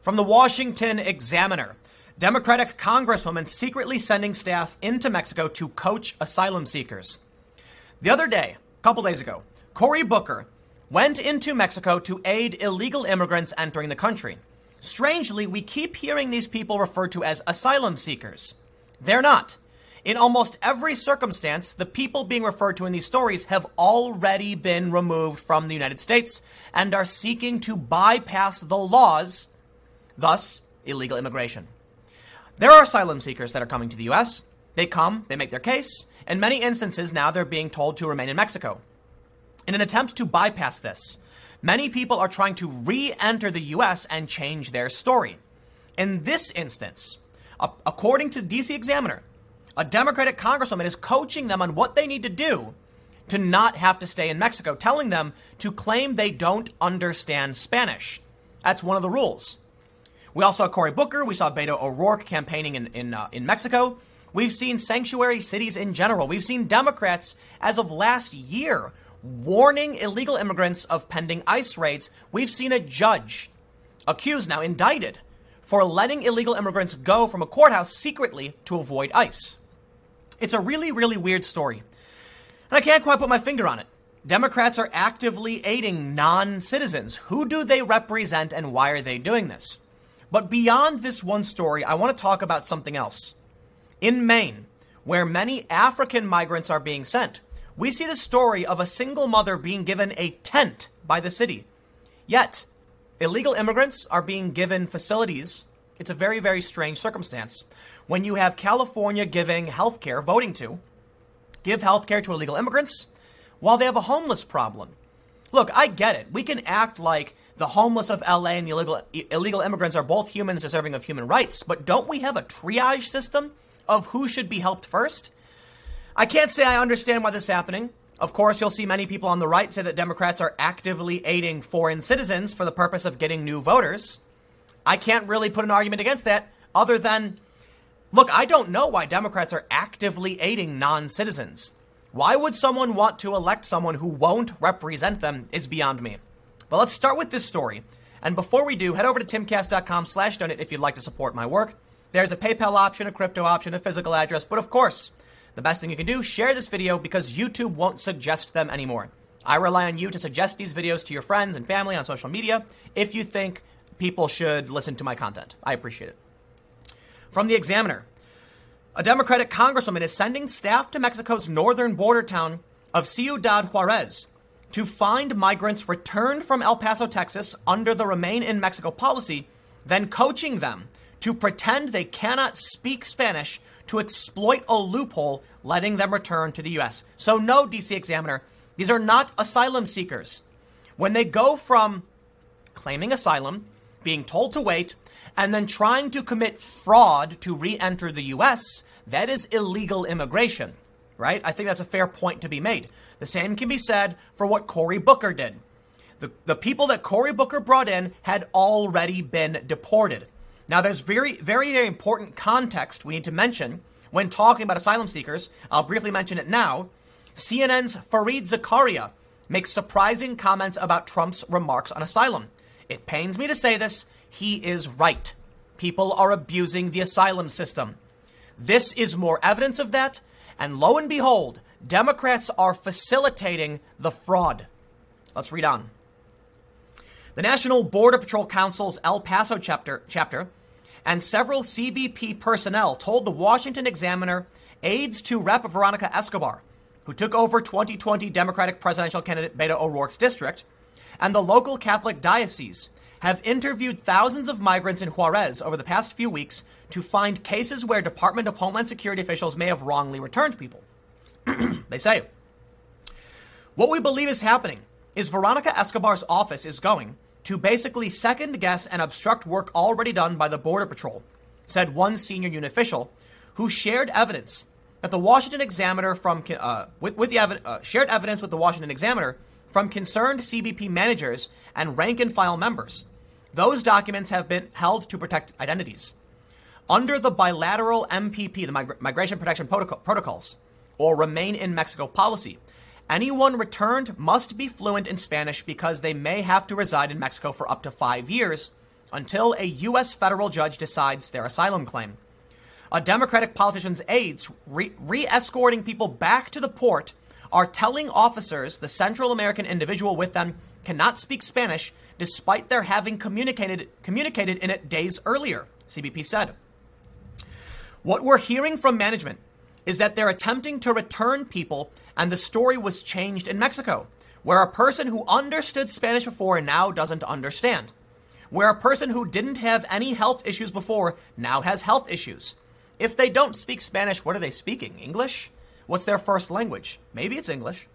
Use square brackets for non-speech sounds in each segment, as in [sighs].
From the Washington Examiner Democratic Congresswoman secretly sending staff into Mexico to coach asylum seekers. The other day, a couple days ago, Cory Booker went into Mexico to aid illegal immigrants entering the country. Strangely, we keep hearing these people referred to as asylum seekers. They're not. In almost every circumstance, the people being referred to in these stories have already been removed from the United States and are seeking to bypass the laws thus, illegal immigration. There are asylum seekers that are coming to the U.S. They come, they make their case. In many instances, now they're being told to remain in Mexico. In an attempt to bypass this, many people are trying to re enter the U.S. and change their story. In this instance, according to DC Examiner, a Democratic congresswoman is coaching them on what they need to do to not have to stay in Mexico, telling them to claim they don't understand Spanish. That's one of the rules. We also saw Cory Booker. We saw Beto O'Rourke campaigning in in, uh, in Mexico. We've seen sanctuary cities in general. We've seen Democrats as of last year warning illegal immigrants of pending ICE raids. We've seen a judge accused now indicted for letting illegal immigrants go from a courthouse secretly to avoid ICE. It's a really, really weird story. And I can't quite put my finger on it. Democrats are actively aiding non citizens. Who do they represent and why are they doing this? But beyond this one story, I want to talk about something else. In Maine, where many African migrants are being sent, we see the story of a single mother being given a tent by the city. Yet, illegal immigrants are being given facilities. It's a very, very strange circumstance. When you have California giving health care, voting to give health care to illegal immigrants while they have a homeless problem. Look, I get it. We can act like the homeless of LA and the illegal, illegal immigrants are both humans deserving of human rights, but don't we have a triage system of who should be helped first? I can't say I understand why this is happening. Of course, you'll see many people on the right say that Democrats are actively aiding foreign citizens for the purpose of getting new voters. I can't really put an argument against that other than look, I don't know why Democrats are actively aiding non citizens. Why would someone want to elect someone who won't represent them is beyond me. But let's start with this story. And before we do, head over to timcast.com slash donate if you'd like to support my work. There's a PayPal option, a crypto option, a physical address, but of course, the best thing you can do, share this video because YouTube won't suggest them anymore. I rely on you to suggest these videos to your friends and family on social media if you think people should listen to my content. I appreciate it. From the Examiner, a Democratic congresswoman is sending staff to Mexico's northern border town of Ciudad Juarez to find migrants returned from El Paso, Texas under the Remain in Mexico policy, then coaching them to pretend they cannot speak Spanish to exploit a loophole, letting them return to the U.S. So, no, DC Examiner, these are not asylum seekers. When they go from claiming asylum, being told to wait, and then trying to commit fraud to re enter the U.S., that is illegal immigration right? I think that's a fair point to be made. The same can be said for what Cory Booker did. The, the people that Cory Booker brought in had already been deported. Now, there's very, very, very important context we need to mention when talking about asylum seekers. I'll briefly mention it now. CNN's Fareed Zakaria makes surprising comments about Trump's remarks on asylum. It pains me to say this, he is right. People are abusing the asylum system. This is more evidence of that and lo and behold, Democrats are facilitating the fraud. Let's read on. The National Border Patrol Council's El Paso chapter, chapter and several CBP personnel told the Washington Examiner aides to Rep. Veronica Escobar, who took over 2020 Democratic presidential candidate Beto O'Rourke's district, and the local Catholic diocese have interviewed thousands of migrants in Juarez over the past few weeks to find cases where Department of Homeland Security officials may have wrongly returned people. [clears throat] they say, What we believe is happening is Veronica Escobar's office is going to basically second guess and obstruct work already done by the Border Patrol, said one senior unit official who shared evidence that the Washington Examiner from uh, with, with the ev- uh, shared evidence with the Washington Examiner from concerned CBP managers and rank and file members. Those documents have been held to protect identities. Under the bilateral MPP, the Mig- Migration Protection Protocol- Protocols, or Remain in Mexico policy, anyone returned must be fluent in Spanish because they may have to reside in Mexico for up to five years until a U.S. federal judge decides their asylum claim. A Democratic politician's aides re escorting people back to the port are telling officers the Central American individual with them cannot speak Spanish despite their having communicated, communicated in it days earlier, CBP said. What we're hearing from management is that they're attempting to return people, and the story was changed in Mexico, where a person who understood Spanish before now doesn't understand, where a person who didn't have any health issues before now has health issues. If they don't speak Spanish, what are they speaking? English? What's their first language? Maybe it's English.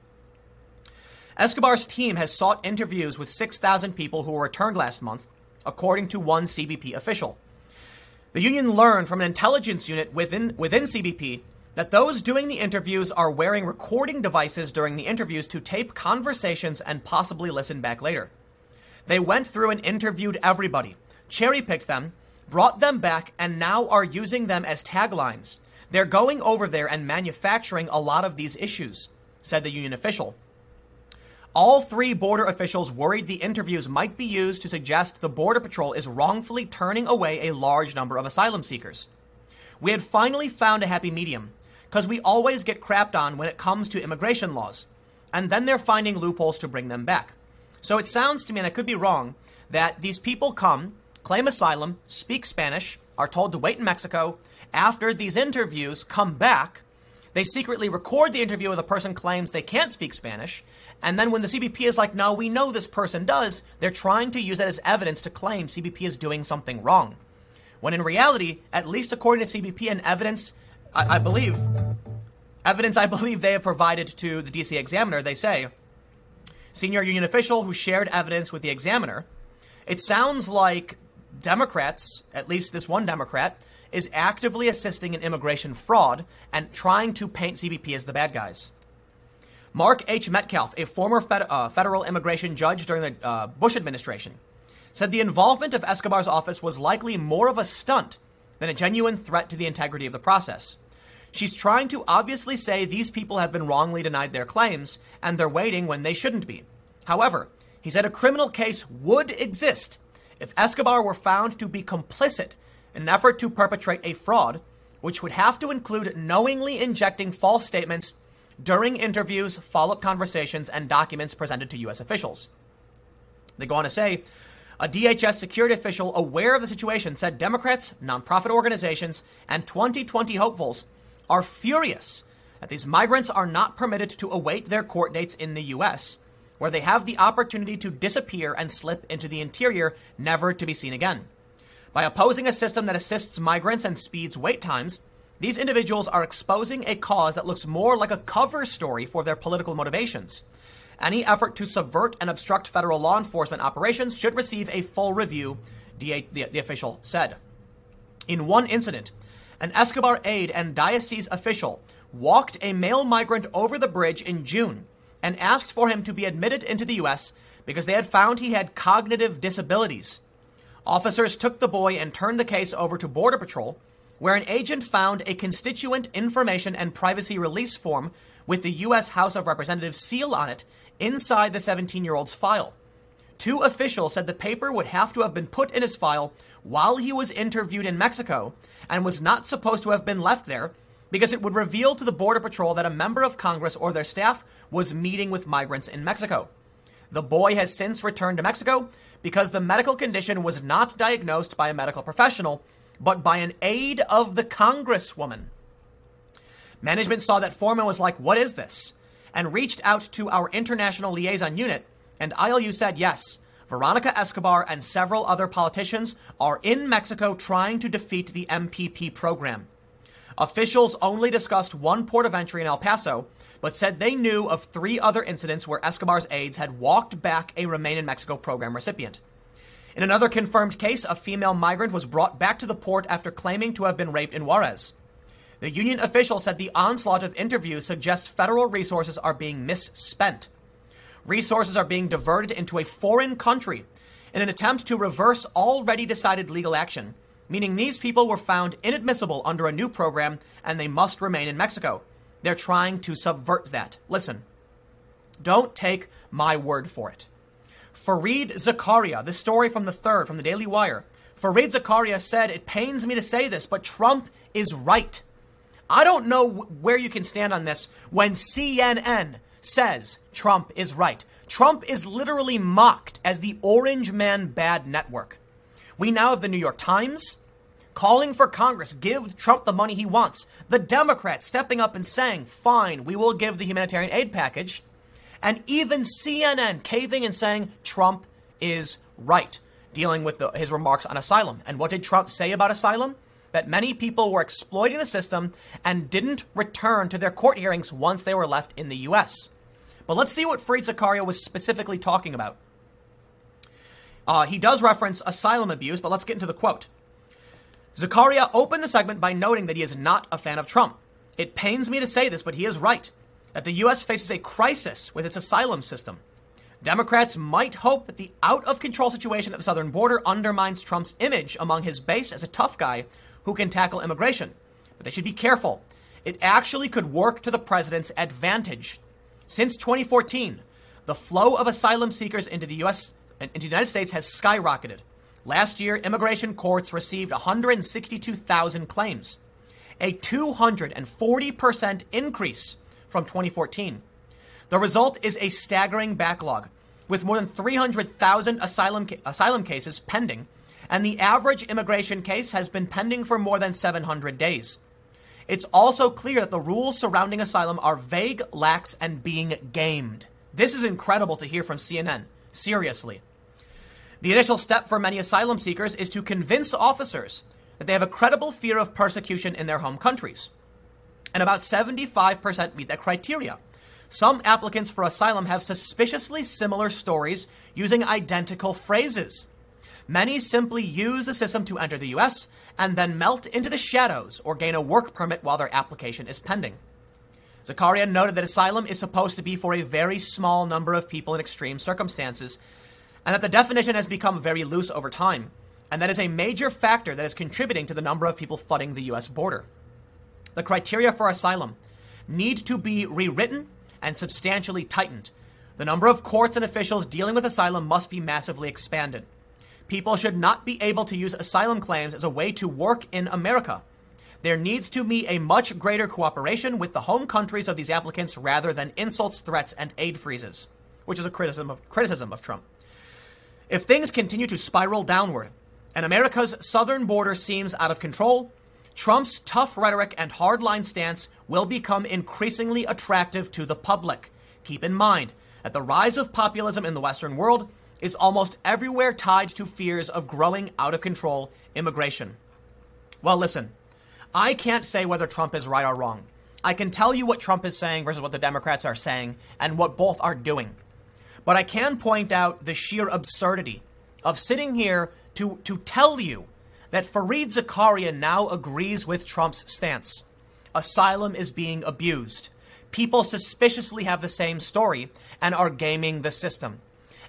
Escobar's team has sought interviews with 6,000 people who were returned last month, according to one CBP official. The union learned from an intelligence unit within, within CBP that those doing the interviews are wearing recording devices during the interviews to tape conversations and possibly listen back later. They went through and interviewed everybody, cherry picked them, brought them back, and now are using them as taglines. They're going over there and manufacturing a lot of these issues, said the union official. All three border officials worried the interviews might be used to suggest the Border Patrol is wrongfully turning away a large number of asylum seekers. We had finally found a happy medium, because we always get crapped on when it comes to immigration laws, and then they're finding loopholes to bring them back. So it sounds to me, and I could be wrong, that these people come, claim asylum, speak Spanish, are told to wait in Mexico. After these interviews, come back, they secretly record the interview where the person claims they can't speak Spanish, and then when the CBP is like, no, we know this person does, they're trying to use that as evidence to claim CBP is doing something wrong. When in reality, at least according to CBP and evidence, I, I believe, evidence I believe they have provided to the DC Examiner, they say, senior union official who shared evidence with the Examiner, it sounds like Democrats, at least this one Democrat, is actively assisting in immigration fraud and trying to paint CBP as the bad guys. Mark H. Metcalf, a former fed, uh, federal immigration judge during the uh, Bush administration, said the involvement of Escobar's office was likely more of a stunt than a genuine threat to the integrity of the process. She's trying to obviously say these people have been wrongly denied their claims and they're waiting when they shouldn't be. However, he said a criminal case would exist if Escobar were found to be complicit an effort to perpetrate a fraud, which would have to include knowingly injecting false statements during interviews, follow up conversations, and documents presented to U.S. officials. They go on to say, a DHS security official aware of the situation said Democrats, nonprofit organizations, and 2020 hopefuls are furious that these migrants are not permitted to await their court dates in the U.S., where they have the opportunity to disappear and slip into the interior, never to be seen again. By opposing a system that assists migrants and speeds wait times, these individuals are exposing a cause that looks more like a cover story for their political motivations. Any effort to subvert and obstruct federal law enforcement operations should receive a full review, the, the official said. In one incident, an Escobar aide and diocese official walked a male migrant over the bridge in June and asked for him to be admitted into the U.S. because they had found he had cognitive disabilities. Officers took the boy and turned the case over to Border Patrol, where an agent found a constituent information and privacy release form with the U.S. House of Representatives seal on it inside the 17 year old's file. Two officials said the paper would have to have been put in his file while he was interviewed in Mexico and was not supposed to have been left there because it would reveal to the Border Patrol that a member of Congress or their staff was meeting with migrants in Mexico. The boy has since returned to Mexico because the medical condition was not diagnosed by a medical professional, but by an aide of the Congresswoman. Management saw that Foreman was like, What is this? and reached out to our international liaison unit, and ILU said yes. Veronica Escobar and several other politicians are in Mexico trying to defeat the MPP program. Officials only discussed one port of entry in El Paso, but said they knew of three other incidents where Escobar's aides had walked back a Remain in Mexico program recipient. In another confirmed case, a female migrant was brought back to the port after claiming to have been raped in Juarez. The union official said the onslaught of interviews suggests federal resources are being misspent. Resources are being diverted into a foreign country in an attempt to reverse already decided legal action, meaning these people were found inadmissible under a new program and they must remain in Mexico. They're trying to subvert that. Listen, don't take my word for it. Fareed Zakaria, this story from the third, from the Daily Wire. Fareed Zakaria said, It pains me to say this, but Trump is right. I don't know where you can stand on this when CNN says Trump is right. Trump is literally mocked as the Orange Man Bad Network. We now have the New York Times calling for Congress give Trump the money he wants. The Democrats stepping up and saying, "Fine, we will give the humanitarian aid package." And even CNN caving and saying Trump is right, dealing with the, his remarks on asylum. And what did Trump say about asylum? That many people were exploiting the system and didn't return to their court hearings once they were left in the U.S. But let's see what Fareed Zakaria was specifically talking about. Uh, he does reference asylum abuse, but let's get into the quote. Zakaria opened the segment by noting that he is not a fan of Trump. It pains me to say this, but he is right that the U.S. faces a crisis with its asylum system. Democrats might hope that the out of control situation at the southern border undermines Trump's image among his base as a tough guy who can tackle immigration. But they should be careful. It actually could work to the president's advantage. Since 2014, the flow of asylum seekers into the U.S. And into the United States has skyrocketed. Last year, immigration courts received 162,000 claims, a 240% increase from 2014. The result is a staggering backlog, with more than 300,000 asylum, ca- asylum cases pending, and the average immigration case has been pending for more than 700 days. It's also clear that the rules surrounding asylum are vague, lax, and being gamed. This is incredible to hear from CNN. Seriously. The initial step for many asylum seekers is to convince officers that they have a credible fear of persecution in their home countries and about 75% meet that criteria. Some applicants for asylum have suspiciously similar stories using identical phrases. Many simply use the system to enter the US and then melt into the shadows or gain a work permit while their application is pending. Zakaria noted that asylum is supposed to be for a very small number of people in extreme circumstances, and that the definition has become very loose over time, and that is a major factor that is contributing to the number of people flooding the US border the criteria for asylum need to be rewritten and substantially tightened. The number of courts and officials dealing with asylum must be massively expanded. People should not be able to use asylum claims as a way to work in America. There needs to be a much greater cooperation with the home countries of these applicants rather than insults, threats, and aid freezes, which is a criticism of, criticism of Trump. If things continue to spiral downward and America's southern border seems out of control, Trump's tough rhetoric and hardline stance will become increasingly attractive to the public. Keep in mind that the rise of populism in the Western world is almost everywhere tied to fears of growing out of control immigration. Well, listen, I can't say whether Trump is right or wrong. I can tell you what Trump is saying versus what the Democrats are saying and what both are doing. But I can point out the sheer absurdity of sitting here to, to tell you that Fareed Zakaria now agrees with Trump's stance. Asylum is being abused. People suspiciously have the same story and are gaming the system.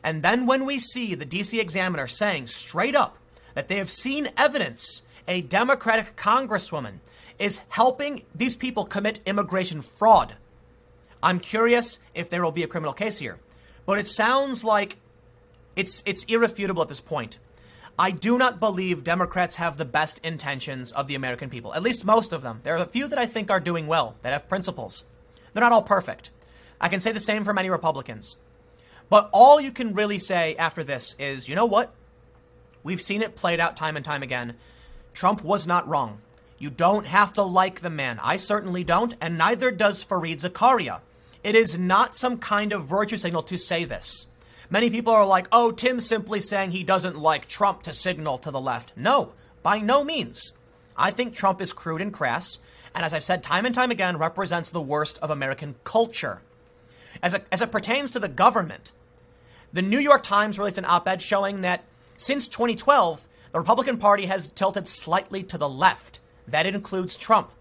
And then when we see the DC Examiner saying straight up that they have seen evidence a Democratic congresswoman is helping these people commit immigration fraud, I'm curious if there will be a criminal case here. But it sounds like it's it's irrefutable at this point. I do not believe Democrats have the best intentions of the American people, at least most of them. There are a few that I think are doing well, that have principles. They're not all perfect. I can say the same for many Republicans. But all you can really say after this is you know what? We've seen it played out time and time again. Trump was not wrong. You don't have to like the man. I certainly don't, and neither does Fareed Zakaria. It is not some kind of virtue signal to say this. Many people are like, oh, Tim's simply saying he doesn't like Trump to signal to the left. No, by no means. I think Trump is crude and crass, and as I've said time and time again, represents the worst of American culture. As it, as it pertains to the government, the New York Times released an op ed showing that since 2012, the Republican Party has tilted slightly to the left. That includes Trump.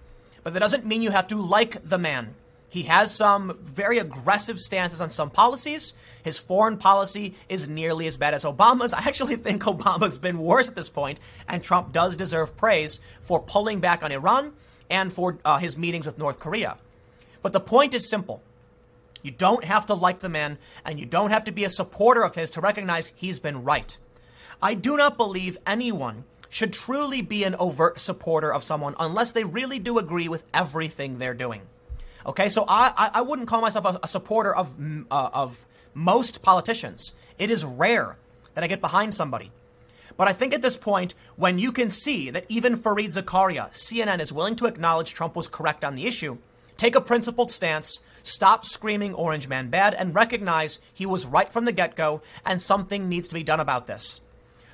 But that doesn't mean you have to like the man. He has some very aggressive stances on some policies. His foreign policy is nearly as bad as Obama's. I actually think Obama's been worse at this point, and Trump does deserve praise for pulling back on Iran and for uh, his meetings with North Korea. But the point is simple You don't have to like the man, and you don't have to be a supporter of his to recognize he's been right. I do not believe anyone should truly be an overt supporter of someone unless they really do agree with everything they're doing. Okay, so I, I wouldn't call myself a, a supporter of, uh, of most politicians. It is rare that I get behind somebody. But I think at this point, when you can see that even Fareed Zakaria, CNN, is willing to acknowledge Trump was correct on the issue, take a principled stance, stop screaming Orange Man bad, and recognize he was right from the get go and something needs to be done about this.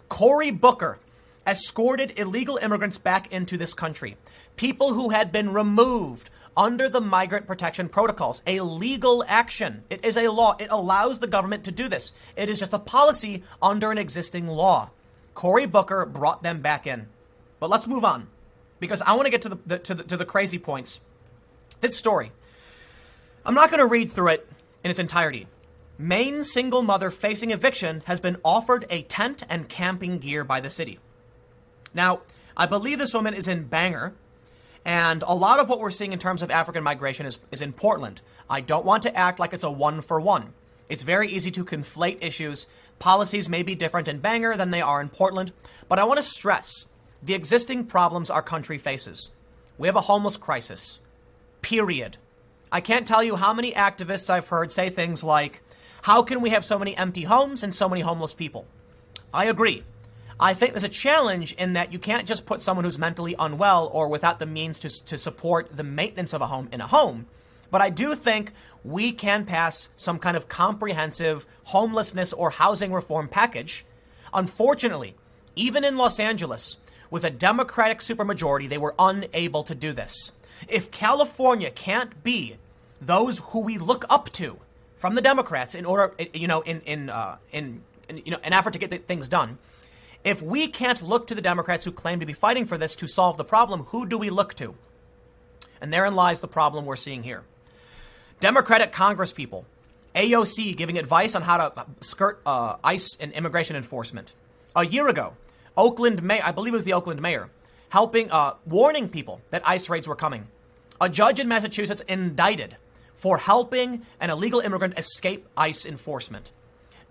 Cory Booker escorted illegal immigrants back into this country, people who had been removed under the migrant protection protocols, a legal action. It is a law. It allows the government to do this. It is just a policy under an existing law. Cory Booker brought them back in. But let's move on because I want to get to the, the, to the, to the crazy points. This story, I'm not going to read through it in its entirety. Maine single mother facing eviction has been offered a tent and camping gear by the city. Now, I believe this woman is in Bangor, and a lot of what we're seeing in terms of African migration is, is in Portland. I don't want to act like it's a one for one. It's very easy to conflate issues. Policies may be different in Bangor than they are in Portland, but I want to stress the existing problems our country faces. We have a homeless crisis. Period. I can't tell you how many activists I've heard say things like, How can we have so many empty homes and so many homeless people? I agree. I think there's a challenge in that you can't just put someone who's mentally unwell or without the means to, to support the maintenance of a home in a home. But I do think we can pass some kind of comprehensive homelessness or housing reform package. Unfortunately, even in Los Angeles, with a Democratic supermajority, they were unable to do this. If California can't be those who we look up to from the Democrats in order, you know, in in uh, in, in you know, an effort to get things done, if we can't look to the Democrats who claim to be fighting for this to solve the problem, who do we look to? And therein lies the problem we're seeing here. Democratic Congresspeople, AOC giving advice on how to skirt uh, ICE and immigration enforcement. A year ago, Oakland mayor, I believe it was the Oakland mayor, helping, uh, warning people that ICE raids were coming. A judge in Massachusetts indicted for helping an illegal immigrant escape ICE enforcement.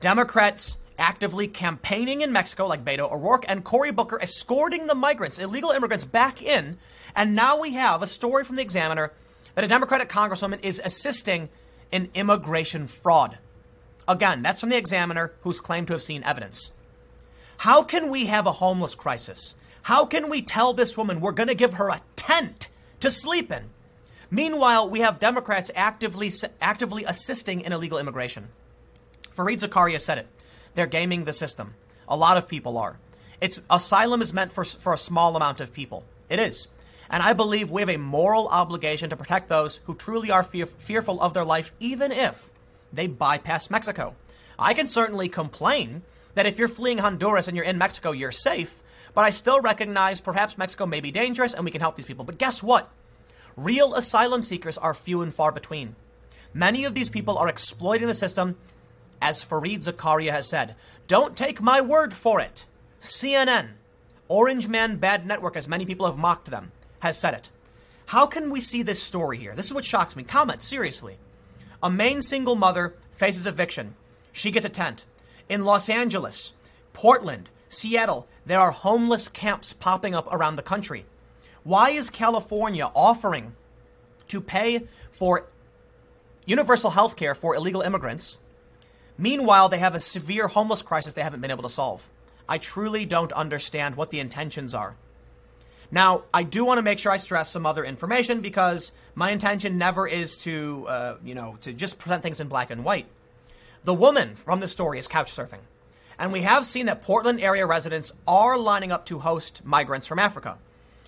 Democrats actively campaigning in Mexico, like Beto O'Rourke, and Cory Booker escorting the migrants, illegal immigrants, back in. And now we have a story from the Examiner that a Democratic congresswoman is assisting in immigration fraud. Again, that's from the examiner who's claimed to have seen evidence. How can we have a homeless crisis? How can we tell this woman we're going to give her a tent to sleep in? Meanwhile, we have Democrats actively actively assisting in illegal immigration. Fareed Zakaria said it. They're gaming the system. A lot of people are. It's asylum is meant for for a small amount of people. It is. And I believe we have a moral obligation to protect those who truly are fear- fearful of their life, even if they bypass Mexico. I can certainly complain that if you're fleeing Honduras and you're in Mexico, you're safe, but I still recognize perhaps Mexico may be dangerous and we can help these people. But guess what? Real asylum seekers are few and far between. Many of these people are exploiting the system, as Fareed Zakaria has said. Don't take my word for it. CNN, Orange Man Bad Network, as many people have mocked them, has said it. How can we see this story here? This is what shocks me. Comment, seriously. A Maine single mother faces eviction. She gets a tent. In Los Angeles, Portland, Seattle, there are homeless camps popping up around the country. Why is California offering to pay for universal health care for illegal immigrants? Meanwhile, they have a severe homeless crisis they haven't been able to solve. I truly don't understand what the intentions are. Now, I do want to make sure I stress some other information because my intention never is to, uh, you know, to just present things in black and white. The woman from the story is couch surfing. And we have seen that Portland area residents are lining up to host migrants from Africa.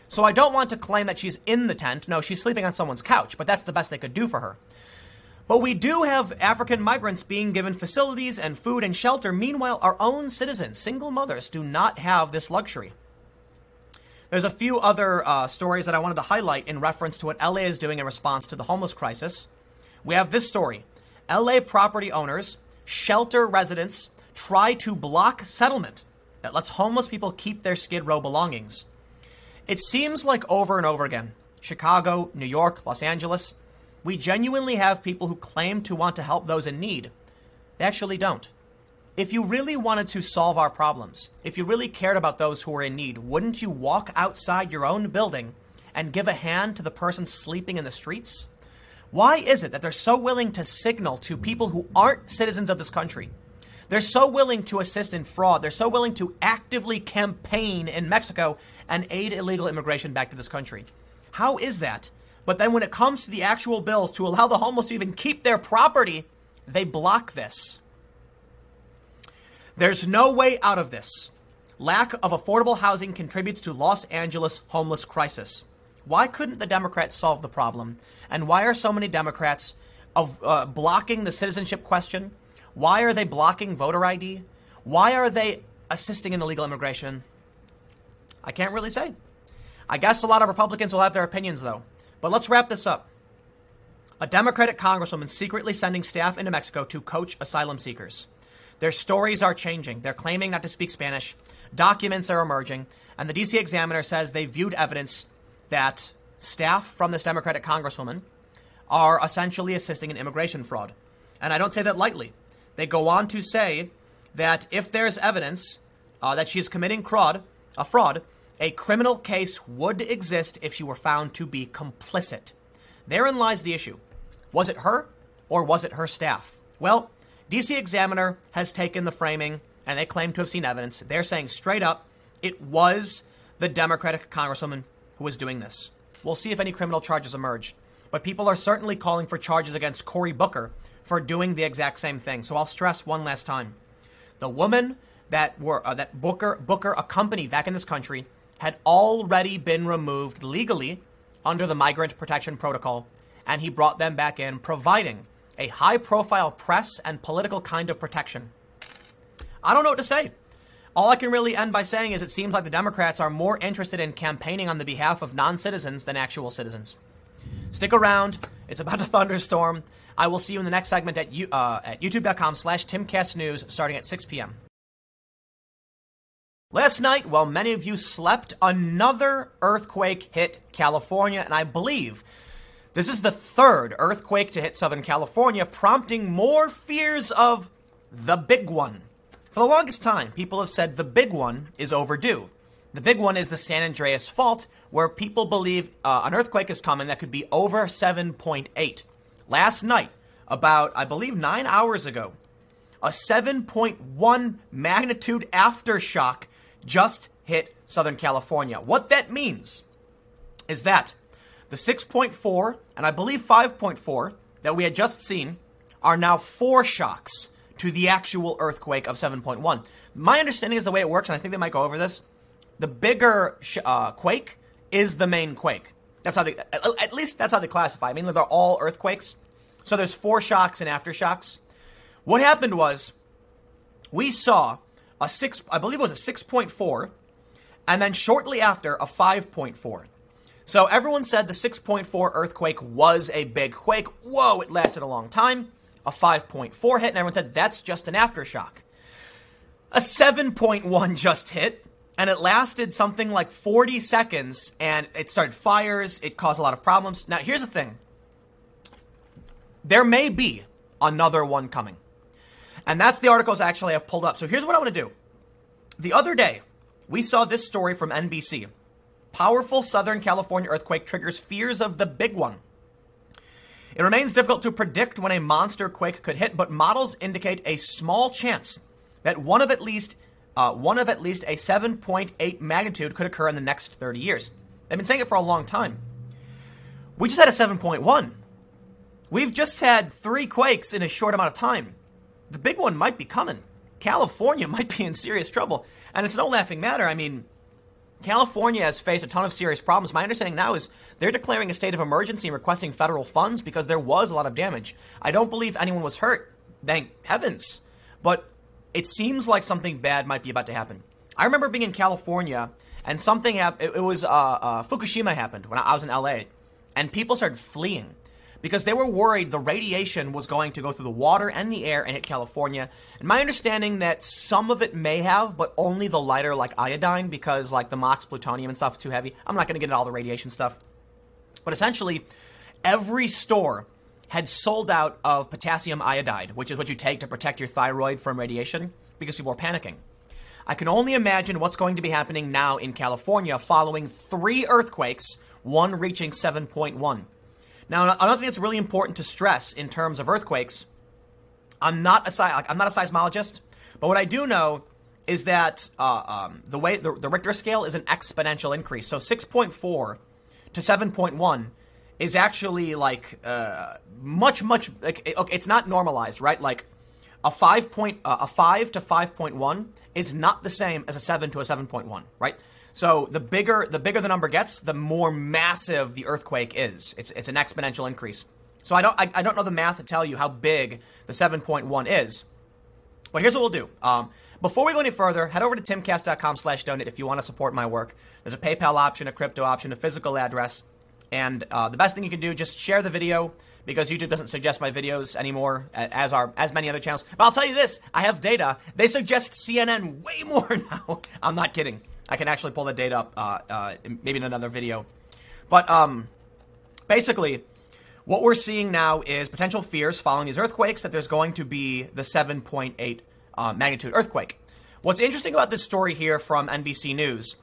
So I don't want to claim that she's in the tent. No, she's sleeping on someone's couch, but that's the best they could do for her. But we do have African migrants being given facilities and food and shelter. Meanwhile, our own citizens, single mothers, do not have this luxury. There's a few other uh, stories that I wanted to highlight in reference to what LA is doing in response to the homeless crisis. We have this story LA property owners, shelter residents try to block settlement that lets homeless people keep their Skid Row belongings. It seems like over and over again Chicago, New York, Los Angeles We genuinely have people who claim to want to help those in need. They actually don't. If you really wanted to solve our problems, if you really cared about those who are in need, wouldn't you walk outside your own building and give a hand to the person sleeping in the streets? Why is it that they're so willing to signal to people who aren't citizens of this country? They're so willing to assist in fraud. They're so willing to actively campaign in Mexico and aid illegal immigration back to this country. How is that? But then when it comes to the actual bills to allow the homeless to even keep their property, they block this. There's no way out of this. Lack of affordable housing contributes to Los Angeles homeless crisis. Why couldn't the Democrats solve the problem? And why are so many Democrats of uh, blocking the citizenship question? Why are they blocking voter ID? Why are they assisting in illegal immigration? I can't really say. I guess a lot of Republicans will have their opinions though. But let's wrap this up. A Democratic congresswoman secretly sending staff into Mexico to coach asylum seekers. Their stories are changing. They're claiming not to speak Spanish. Documents are emerging. And the DC Examiner says they viewed evidence that staff from this Democratic congresswoman are essentially assisting in immigration fraud. And I don't say that lightly. They go on to say that if there's evidence uh, that she's committing fraud, a fraud, a criminal case would exist if she were found to be complicit. Therein lies the issue. Was it her or was it her staff? Well, DC Examiner has taken the framing and they claim to have seen evidence. They're saying straight up it was the Democratic congresswoman who was doing this. We'll see if any criminal charges emerge. But people are certainly calling for charges against Cory Booker for doing the exact same thing. So I'll stress one last time. The woman that were uh, that Booker Booker accompanied back in this country had already been removed legally under the migrant protection protocol and he brought them back in providing a high profile press and political kind of protection. I don't know what to say. All I can really end by saying is it seems like the Democrats are more interested in campaigning on the behalf of non citizens than actual citizens. Stick around. It's about to [laughs] thunderstorm. I will see you in the next segment at, uh, at youtube.com slash timcastnews starting at 6 p.m. Last night, while many of you slept, another earthquake hit California, and I believe this is the third earthquake to hit Southern California, prompting more fears of the big one. For the longest time, people have said the big one is overdue. The big one is the San Andreas Fault, where people believe uh, an earthquake is coming that could be over 7.8. Last night, about, I believe, nine hours ago, a 7.1 magnitude aftershock just hit Southern California. What that means is that the 6.4 and I believe 5.4 that we had just seen are now foreshocks to the actual earthquake of 7.1. My understanding is the way it works, and I think they might go over this. The bigger sh- uh, quake is the main quake. That's how they, at least that's how they classify. I mean, they're all earthquakes. So there's foreshocks and aftershocks. What happened was we saw a six, I believe it was a 6.4, and then shortly after a 5.4. So everyone said the 6.4 earthquake was a big quake. Whoa, it lasted a long time a 5.4 hit, and everyone said that's just an aftershock. A 7.1 just hit, and it lasted something like 40 seconds, and it started fires. It caused a lot of problems. Now, here's the thing there may be another one coming. And that's the articles actually I've pulled up. So here's what I want to do. The other day, we saw this story from NBC. Powerful Southern California earthquake triggers fears of the big one. It remains difficult to predict when a monster quake could hit, but models indicate a small chance that one of at least uh, one of at least a 7.8 magnitude could occur in the next 30 years. They've been saying it for a long time. We just had a 7.1. We've just had three quakes in a short amount of time. The big one might be coming. California [laughs] might be in serious trouble. And it's no laughing matter. I mean, California has faced a ton of serious problems. My understanding now is they're declaring a state of emergency and requesting federal funds because there was a lot of damage. I don't believe anyone was hurt, thank heavens. But it seems like something bad might be about to happen. I remember being in California and something happened. It, was uh, uh, Fukushima happened when I was in LA, and people started fleeing because they were worried the radiation was going to go through the water and the air and hit California. And my understanding that some of it may have, but only the lighter like iodine because like the MOX plutonium and stuff is too heavy. I'm not going to get into all the radiation stuff. But essentially, every store had sold out of potassium iodide, which is what you take to protect your thyroid from radiation, because people were panicking. I can only imagine what's going to be happening now in California following three earthquakes, one reaching 7.1. Now, another thing that's really important to stress in terms of earthquakes, I'm not a I'm not a seismologist, but what I do know is that uh, um, the way the, the Richter scale is an exponential increase. So 6.4 to 7.1 is actually like uh, much much like okay, it's not normalized, right? Like a five point uh, a five to 5.1 is not the same as a seven to a 7.1, right? So the bigger the bigger the number gets, the more massive the earthquake is. It's it's an exponential increase. So I don't I, I don't know the math to tell you how big the 7.1 is. But here's what we'll do. Um, before we go any further, head over to timcast.com slash donate if you want to support my work. There's a PayPal option, a crypto option, a physical address. And uh, the best thing you can do, just share the video because YouTube doesn't suggest my videos anymore, as are as many other channels. But I'll tell you this: I have data. They suggest CNN way [laughs] more now. I'm not kidding. I can actually pull the data up, uh, uh, maybe in another video. But um, basically, what we're seeing now is potential fears following these earthquakes that there's going to be the 7.8 uh, magnitude earthquake. What's interesting about this story here from NBC News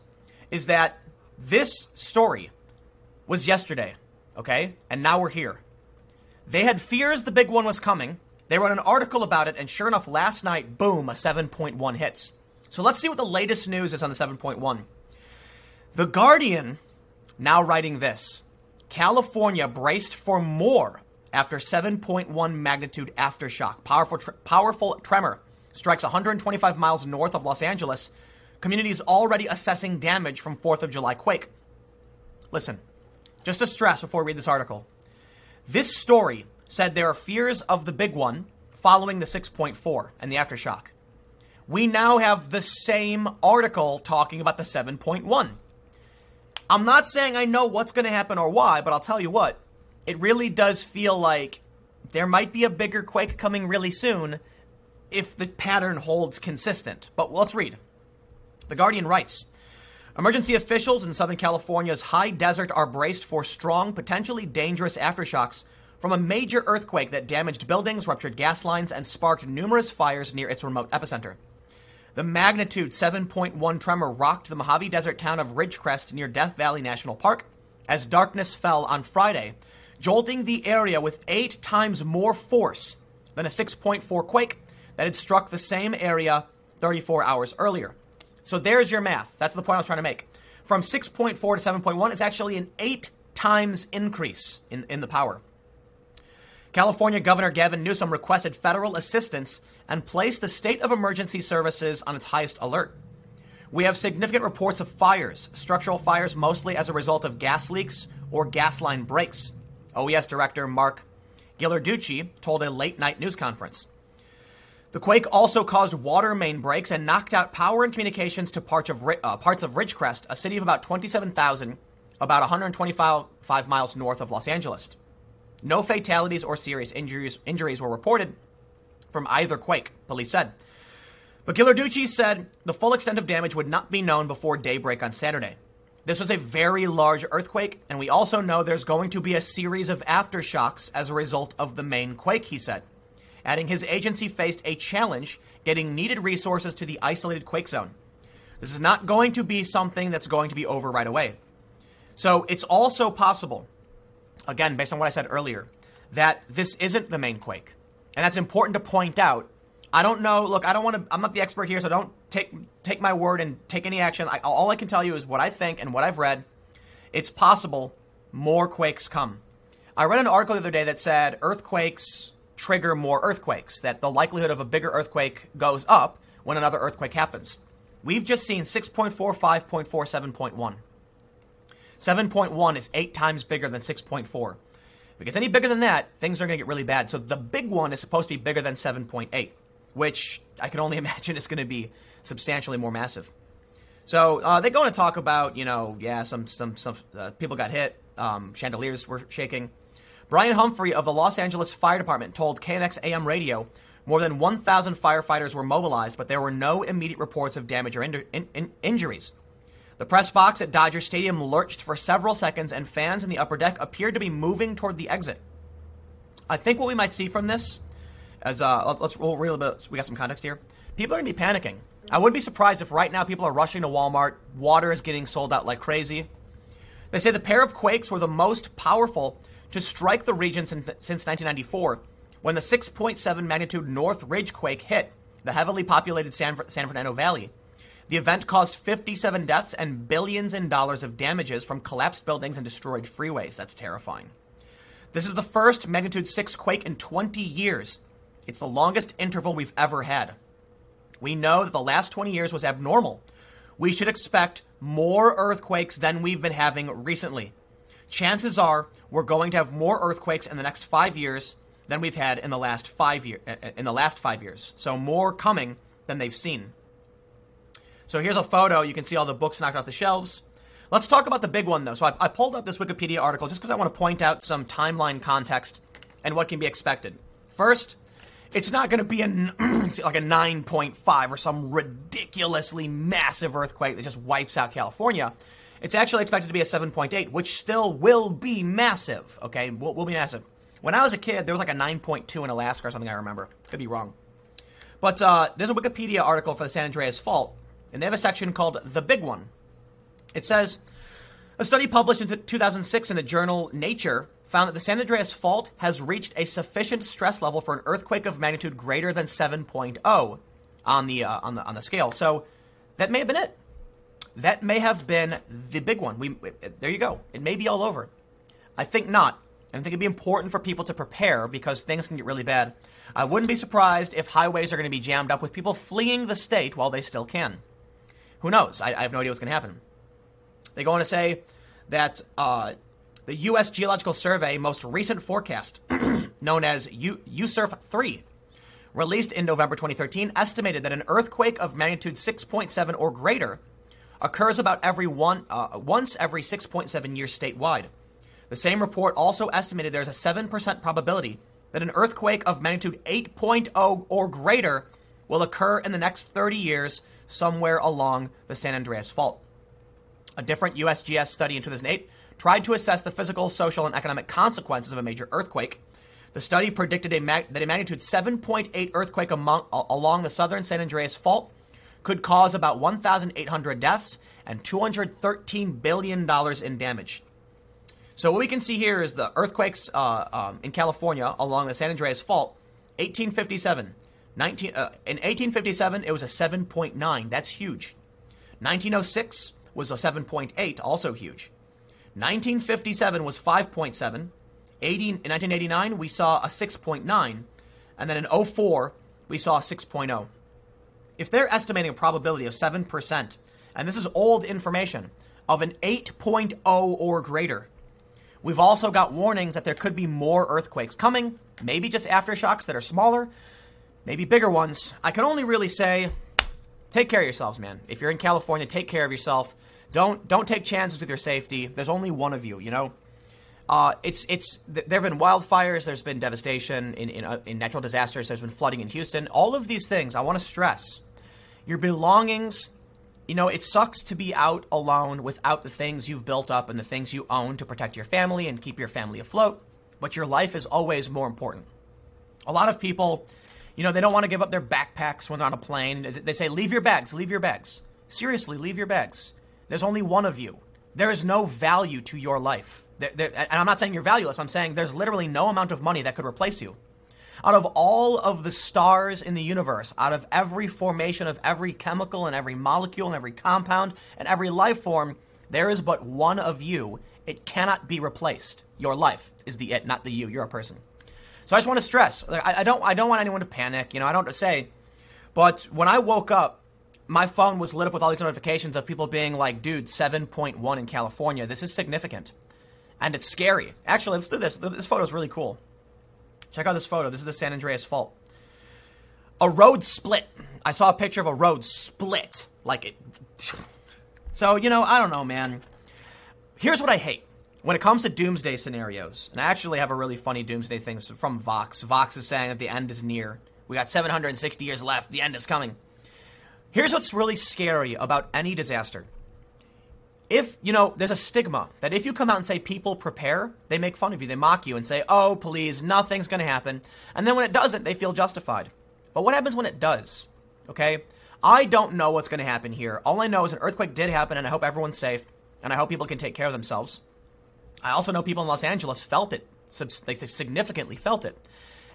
is that this story was yesterday, okay? And now we're here. They had fears the big one was coming. They wrote an article about it, and sure enough, last night, boom, a 7.1 hits. So let's see what the latest news is on the 7.1. The Guardian now writing this California braced for more after 7.1 magnitude aftershock. Powerful, powerful tremor strikes 125 miles north of Los Angeles. Communities already assessing damage from 4th of July quake. Listen, just to stress before we read this article. This story said there are fears of the big one following the 6.4 and the aftershock. We now have the same article talking about the 7.1. I'm not saying I know what's going to happen or why, but I'll tell you what, it really does feel like there might be a bigger quake coming really soon if the pattern holds consistent. But let's read. The Guardian writes Emergency officials in Southern California's high desert are braced for strong, potentially dangerous aftershocks from a major earthquake that damaged buildings, ruptured gas lines, and sparked numerous fires near its remote epicenter. The magnitude 7.1 tremor rocked the Mojave Desert town of Ridgecrest near Death Valley National Park as darkness fell on Friday, jolting the area with eight times more force than a 6.4 quake that had struck the same area 34 hours earlier. So there's your math. That's the point I was trying to make. From 6.4 to 7.1 is actually an eight times increase in, in the power. California Governor Gavin Newsom requested federal assistance and placed the state of emergency services on its highest alert. We have significant reports of fires, structural fires mostly as a result of gas leaks or gas line breaks, OES Director Mark Ghilarducci told a late night news conference. The quake also caused water main breaks and knocked out power and communications to parts of, uh, parts of Ridgecrest, a city of about 27,000, about 125 miles north of Los Angeles. No fatalities or serious injuries, injuries were reported from either quake, police said. But Ghilarducci said the full extent of damage would not be known before daybreak on Saturday. This was a very large earthquake, and we also know there's going to be a series of aftershocks as a result of the main quake, he said adding his agency faced a challenge getting needed resources to the isolated quake zone. This is not going to be something that's going to be over right away. So it's also possible, again, based on what I said earlier, that this isn't the main quake. And that's important to point out. I don't know. Look, I don't want to. I'm not the expert here, so don't take take my word and take any action. I, all I can tell you is what I think and what I've read. It's possible more quakes come. I read an article the other day that said earthquakes trigger more earthquakes, that the likelihood of a bigger earthquake goes up when another earthquake happens. We've just seen 6.4, 5.4, 7.1. 7.1 is eight times bigger than 6.4. If it gets any bigger than that, things are going to get really bad. So the big one is supposed to be bigger than 7.8, which I can only [laughs] imagine is going to be substantially more massive. So uh, they go to talk about, you know, yeah, some some some uh, people got hit, um, chandeliers were shaking. Brian Humphrey of the Los Angeles Fire Department told KNX AM radio more than 1,000 firefighters were mobilized, but there were no immediate reports of damage or in- in- injuries. The press box at Dodger Stadium lurched for several seconds, and fans in the upper deck appeared to be moving toward the exit. I think what we might see from this, as uh, let's, roll real bit. We got some context here. People are gonna be panicking. I wouldn't be surprised if right now people are rushing to Walmart. Water is getting sold out like crazy. They say the pair of quakes were the most powerful to strike the region since, since 1994, when the 6.7 magnitude Northridge quake hit the heavily populated San Fernando Valley. The event caused 57 deaths and billions in dollars of damages from collapsed buildings and destroyed freeways. That's terrifying. This is the first magnitude 6 quake in 20 years. It's the longest interval we've ever had. We know that the last 20 years was abnormal. We should expect more earthquakes than we've been having recently. Chances are we're going to have more earthquakes in the next 5 years than we've had in the last 5 year uh, uh, in the last 5 years. So more coming than they've seen. So here's a photo. You can see all the books knocked off the shelves. Let's talk about the big one, though. So I, I pulled up this Wikipedia article just because I want to point out some timeline context and what can be expected. First, it's not going to be a, [clears throat] like a 9.5 or some ridiculously massive earthquake that just wipes out California. It's actually expected to be a 7.8, which still will be massive. Okay, will, will be massive. When I was a kid, there was like a 9.2 in Alaska or something. I remember. Could be wrong. But uh, there's a Wikipedia article for the San Andreas Fault, and they have a section called "The Big One." It says a study published in 2006 in the journal Nature found that the San Andreas Fault has reached a sufficient stress level for an earthquake of magnitude greater than 7.0 on the uh, on the on the scale. So that may have been it. That may have been the big one. We there you go. It may be all over. I think not. And I think it'd be important for people to prepare because things can get really bad. I wouldn't be surprised if highways are going to be jammed up with people fleeing the state while they still can. Who knows? I, I have no idea what's going to happen. They go on to say that uh, the U.S. Geological Survey most recent forecast, [clears throat] known as U- UCERF 3, released in November 2013, estimated that an earthquake of magnitude 6.7 or greater occurs about every one uh, once every 6.7 years statewide. The same report also estimated there's a 7% probability that an earthquake of magnitude 8.0 or greater will occur in the next 30 years somewhere along the San Andreas Fault. A different USGS study in 2008 tried to assess the physical, social, and economic consequences of a major earthquake. The study predicted a mag- that a magnitude 7.8 earthquake among, along the southern San Andreas Fault could cause about 1,800 deaths and $213 billion in damage. So, what we can see here is the earthquakes uh, um, in California along the San Andreas Fault, 1857. 19, uh, in 1857, it was a 7.9. That's huge. 1906 was a 7.8, also huge. 1957 was 5.7. 80, in 1989, we saw a 6.9. And then in 04, we saw a 6.0. If they're estimating a probability of 7%, and this is old information, of an 8.0 or greater, we've also got warnings that there could be more earthquakes coming, maybe just aftershocks that are smaller, maybe bigger ones. I can only really say take care of yourselves, man. If you're in California, take care of yourself. Don't don't take chances with your safety. There's only one of you. You know. Uh, it's it's there have been wildfires. There's been devastation in in, uh, in natural disasters. There's been flooding in Houston. All of these things. I want to stress your belongings. You know, it sucks to be out alone without the things you've built up and the things you own to protect your family and keep your family afloat. But your life is always more important. A lot of people, you know, they don't want to give up their backpacks when they're on a plane. They say, "Leave your bags. Leave your bags." Seriously, leave your bags. There's only one of you. There is no value to your life. There, there, and I'm not saying you're valueless. I'm saying there's literally no amount of money that could replace you. Out of all of the stars in the universe, out of every formation of every chemical and every molecule and every compound and every life form, there is but one of you. It cannot be replaced. Your life is the it, not the you. You're a person. So I just want to stress. I, I don't. I don't want anyone to panic. You know. I don't say. But when I woke up my phone was lit up with all these notifications of people being like, dude, 7.1 in California. This is significant. And it's scary. Actually, let's do this. This photo is really cool. Check out this photo. This is the San Andreas Fault. A road split. I saw a picture of a road split. Like it. [sighs] So, you know, I don't know, man. Here's what I hate. When it comes to doomsday scenarios, and I actually have a really funny doomsday thing from Vox. Vox is saying that the end is near. We got 760 years left. The end is coming. Here's what's really scary about any disaster if, you know, there's a stigma that if you come out and say people prepare, they make fun of you. They mock you and say, oh, please, nothing's going to happen. And then when it doesn't, they feel justified. But what happens when it does? Okay? I don't know what's going to happen here. All I know is an earthquake did happen, and I hope everyone's safe, and I hope people can take care of themselves. I also know people in Los Angeles felt it, significantly felt it.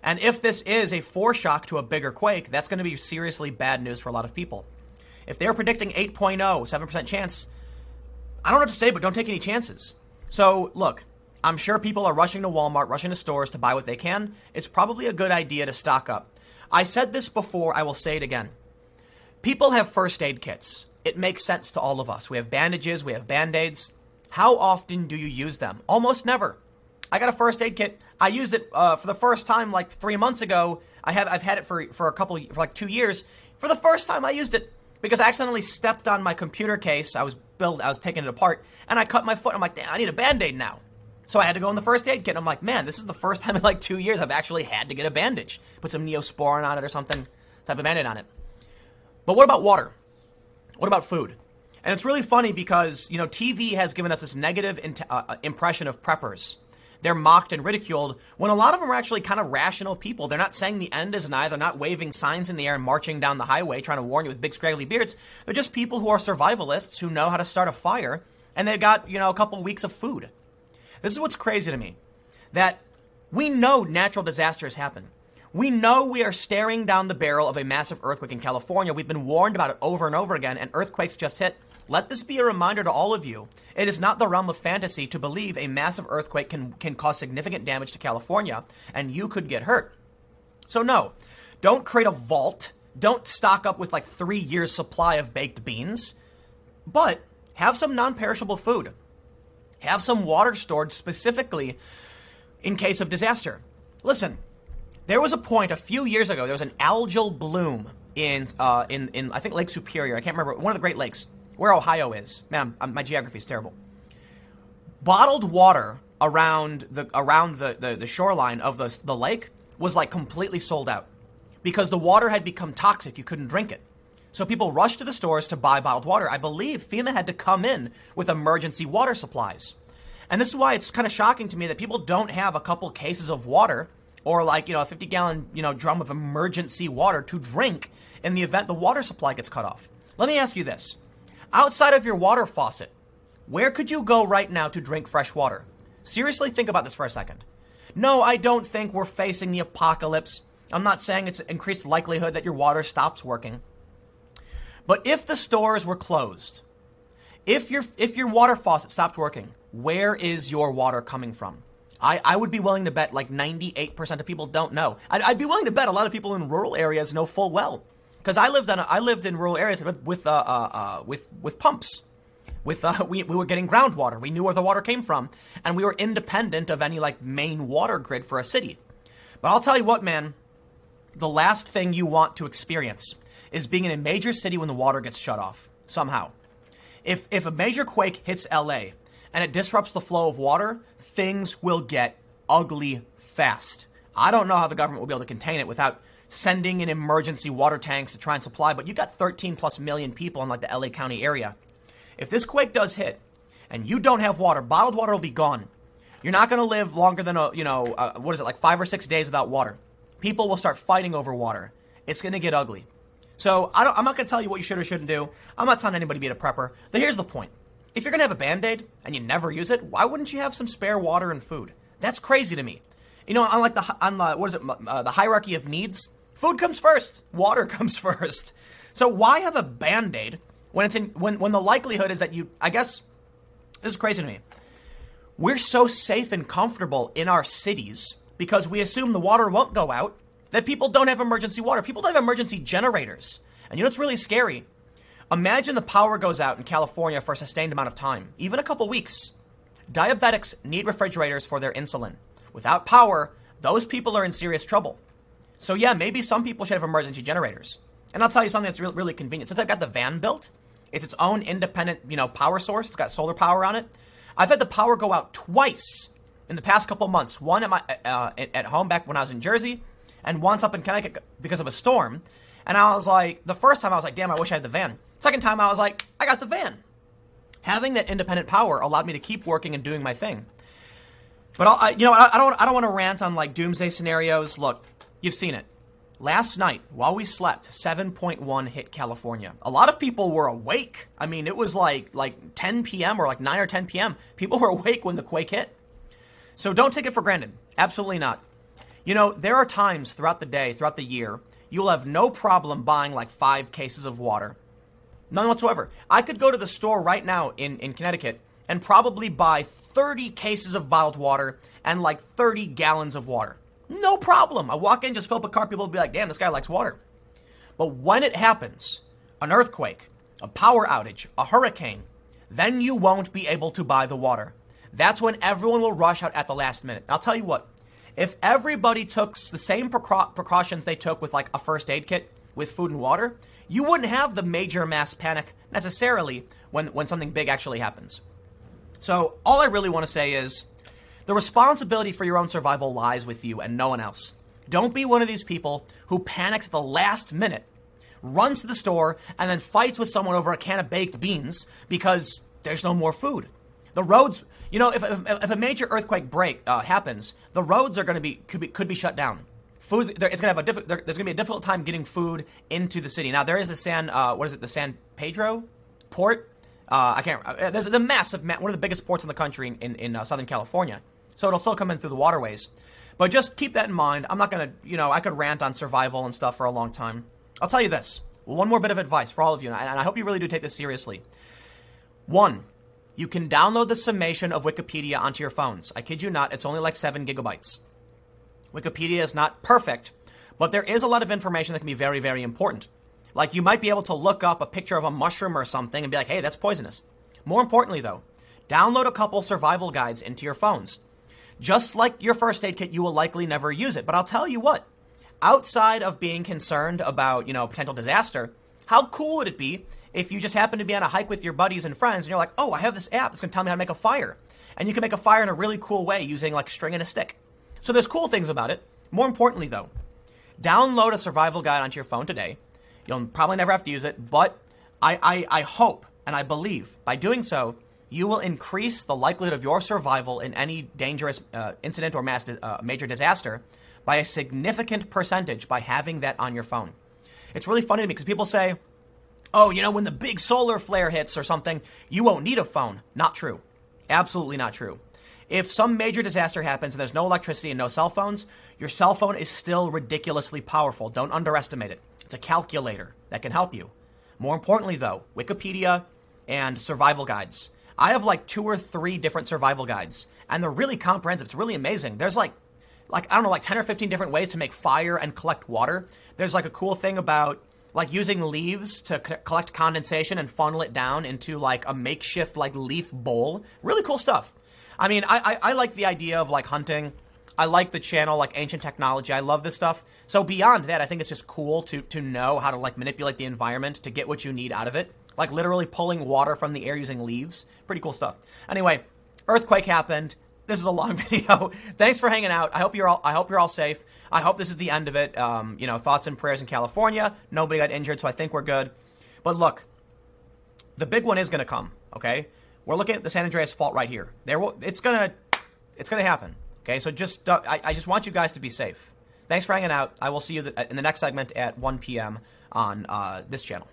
And if this is a foreshock to a bigger quake, that's going to be seriously bad news for a lot of people. If they're predicting 8.0, 7% chance, I don't know what to say, but don't take any chances. So, look, I'm sure people are rushing to Walmart, rushing to stores to buy what they can. It's probably a good idea to stock up. I said this before, I will say it again. People have first aid kits. It makes sense to all of us. We have bandages, we have band aids. How often do you use them? Almost never. I got a first aid kit. I used it uh, for the first time like three months ago. I have I've had it for for a couple for like two years. For the first time, I used it because I accidentally stepped on my computer case. I was build I was taking it apart and I cut my foot. I'm like, I need a band aid now. So I had to go in the first aid kit. I'm like, man, this is the first [laughs] time in like two years I've actually had to get a bandage. Put some neosporin on it or something, type of band aid on it. But what about water? What about food? And it's really funny because, you know, TV has given us this negative in- uh, uh, impression of preppers. They're mocked and ridiculed when a lot of them are actually kind of rational people. They're not saying the end is nigh. They're not waving signs in the air and marching down the highway trying to warn you with big scraggly beards. They're just people who are survivalists who know how to start a fire and they've got, you know, a couple weeks of food. This is what's crazy to me that we know natural disasters happen. We know we are staring down the barrel of a massive earthquake in California. We've been warned about it over and over again, and earthquakes just hit. Let this be a reminder to all of you. It is not the realm of fantasy to believe a massive earthquake can, can cause significant damage to California, and you could get hurt. So, no, don't create a vault. Don't stock up with like three years' supply of baked beans, but have some non perishable food. Have some water stored specifically in case of disaster. Listen, there was a point a few years ago. There was an algal bloom in uh, in in I think Lake Superior. I can't remember one of the Great Lakes where Ohio is. Man, I'm, um, my geography is terrible. Bottled water around the around the, the, the shoreline of the the lake was like completely sold out because the water had become toxic. You couldn't drink it. So people rushed to the stores to buy bottled water. I believe FEMA had to come in with emergency water supplies. And this is why it's kind of shocking to me that people don't have a couple cases of water or like, you know, a 50 gallon, you know, drum of emergency water to drink in the event the water supply gets cut off. Let me ask you this. Outside of your water faucet, where could you go right now to drink fresh water? Seriously, think about this for a second. No, I don't think we're facing the apocalypse. I'm not saying it's increased likelihood that your water stops working. But if the stores were closed, if your if your water faucet stopped working, where is your water coming from? I, I would be willing to bet like 98% of people don't know. I'd, I'd be willing to bet a lot of people in rural areas know full well. Because I lived on a, I lived in rural areas with with uh, uh, uh, with with pumps, with uh, [laughs] we we were getting groundwater. We knew where the water came from, and we were independent of any like main water grid for a city. But I'll tell you what, man, the last thing you want to experience is being in a major city when the water gets shut off somehow. If if a major quake hits LA and it disrupts the flow of water, things will get ugly fast. I don't know how the government will be able to contain it without sending in emergency water tanks to try and supply, but you got 13 plus million people in like the LA County area. If this quake does hit and you don't have water, bottled water will be gone. You're not going to live longer than a, you know, uh, what is it, like five or six days without water. People will start fighting over water. It's going to get ugly. So I am not going to tell you what you should or shouldn't do. I'm not telling anybody to be a prepper. But here's the point. If you're going to have a band-aid and you never use it, why wouldn't you have some spare water and food? That's crazy to me. You know, unlike the, the, what is it, uh, the hierarchy of needs, Food comes first. Water [laughs] comes first. So why have a band-aid when it's in when when the likelihood is that you I guess this is crazy to me. We're so safe and comfortable in our cities because we assume the water won't go out that people don't have emergency water. People don't have emergency generators. And you know what's really scary? Imagine the power goes out in California for a sustained amount of time, even a couple weeks. Diabetics need refrigerators for their insulin. Without power, those people are in serious trouble. So yeah, maybe some people should have emergency generators. And I'll tell you something that's really, really convenient. Since I've got the van built, it's its own independent, you know, power source. It's got solar power on it. I've had the power go out twice in the past couple months. One at my uh, at home back when I was in Jersey, and once up in Connecticut because of a storm. And I was like, the first time I was like, damn, I wish I had the van. Second time I was like, I got the van. Having that independent power allowed me to keep working and doing my thing. But I'll, I, you know, I, I don't, I don't want to rant on like doomsday scenarios. Look, you've seen it. Last night, while we slept, 7.1 hit California. A lot of people were awake. I mean, it was like like 10 p.m. or like 9 or 10 p.m. People [laughs] were awake when the quake hit. So don't take it for granted. Absolutely not. You know, there are times throughout the day, throughout the year, you'll have no problem buying like five cases of water. None whatsoever. I could go to the store right now in, in Connecticut and probably buy 30 cases of bottled water and like 30 gallons of water. No problem. I walk in, just fill up a car, people will be like, damn, this guy likes water. But when it happens, an earthquake, a power outage, a hurricane, then you won't be able to buy the water. That's when everyone will rush out at the last minute. I'll tell you what, if everybody took the same precautions they took with like a first aid kit with food and water, you wouldn't have the major mass panic necessarily when, when something big actually happens. So, all I really want to say is the responsibility for your own survival lies with you and no one else. Don't be one of these people who panics at the last minute, runs to the store, and then fights with someone over a can of baked beans because there's no more food. The roads, you know, if, if, if a major earthquake break uh, happens, the roads are going to be could be could be shut down. Food, it's going to have a diff- there's going to be a difficult time getting food into the city. Now there is the San, uh, what is it, the San Pedro port? Uh, I can't. Uh, there's the massive, one of the biggest ports in the country in in, in uh, Southern California. So it'll still come in through the waterways. But just keep that in mind. I'm not going to, you know, I could rant on survival and stuff for a long time. I'll tell you this one more bit of advice for all of you, and I hope you really do take this seriously. One, you can download the summation of Wikipedia onto your phones. I kid you not, it's only like seven gigabytes. Wikipedia is not perfect, but there is a lot of information that can be very, very important. Like you might be able to look up a picture of a mushroom or something and be like, hey, that's poisonous. More importantly, though, download a couple survival guides into your phones. Just like your first aid kit, you will likely never use it. But I'll tell you what, outside of being concerned about, you know, potential disaster, how cool would it be if you just happen to be on a hike with your buddies and friends and you're like, oh, I have this app that's going to tell me how to make a fire. And you can make a fire in a really cool way using like string and a stick. So there's cool things about it. More importantly, though, download a survival guide onto your phone today. You'll probably never have to use it, but I, I, I hope and I believe by doing so, you will increase the likelihood of your survival in any dangerous uh, incident or mass di- uh, major disaster by a significant percentage by having that on your phone. It's really funny to me because people say, oh, you know, when the big solar flare hits or something, you won't need a phone. Not true. Absolutely not true. If some major disaster happens and there's no electricity and no cell phones, your cell phone is still ridiculously powerful. Don't underestimate it. It's a calculator that can help you. More importantly, though, Wikipedia and survival guides. I have like two or three different survival guides, and they're really comprehensive. It's really amazing. There's like, like I don't know, like ten or fifteen different ways to make fire and collect water. There's like a cool thing about like using leaves to c- collect condensation and funnel it down into like a makeshift like leaf bowl. Really cool stuff. I mean, I, I, I like the idea of like hunting. I like the channel, like ancient technology. I love this stuff. So beyond that, I think it's just cool to to know how to like manipulate the environment to get what you need out of it like literally pulling water from the air using leaves. Pretty cool stuff. Anyway, earthquake happened. This is a long [laughs] video. Thanks for hanging out. I hope you're all. I hope you're all safe. I hope this is the end of it. Um, you know, thoughts and prayers in California. Nobody got injured, so I think we're good. But look, the big one is going to come. Okay, we're looking at the San Andreas fault right here. There, will, it's gonna, it's gonna happen. Okay, so just I, I just want you guys to be safe. Thanks for hanging out. I will see you in the next segment at 1 p.m. on uh, this channel.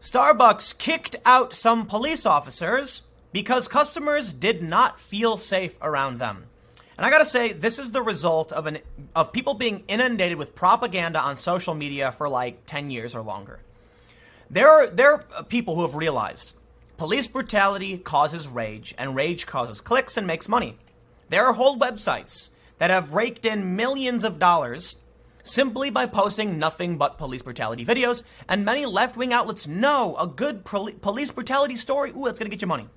Starbucks kicked out some police officers because customers did not feel safe around them. And I gotta say, this is the result of an of people being inundated with propaganda on social media for like 10 years or longer. There are there are people who have realized police brutality causes rage, and rage causes clicks and makes money. There are whole websites that have raked in millions of dollars simply by posting nothing but police brutality videos, and many left wing outlets know a good police brutality story, ooh, that's gonna get you money.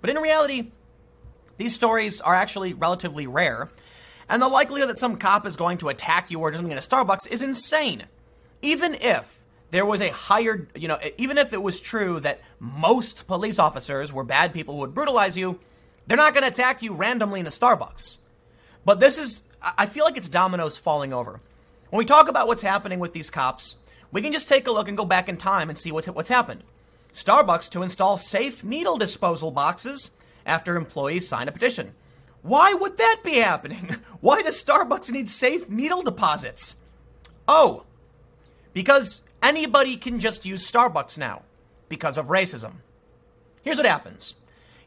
But in reality, these stories are actually relatively rare, and the likelihood that some cop is going to attack you or do something in a Starbucks is insane. Even if there was a higher, you know, even if it was true that most police officers were bad people who would brutalize you, they're not going to attack you randomly in a Starbucks. But this is, I feel like it's dominoes falling over. When we talk about what's happening with these cops, we can just take a look and go back in time and see what's, what's happened. Starbucks to install safe needle disposal boxes after employees sign a petition. Why would that be happening? [laughs] Why does Starbucks need safe needle deposits? Oh, because anybody can just use Starbucks now because of racism. Here's what happens.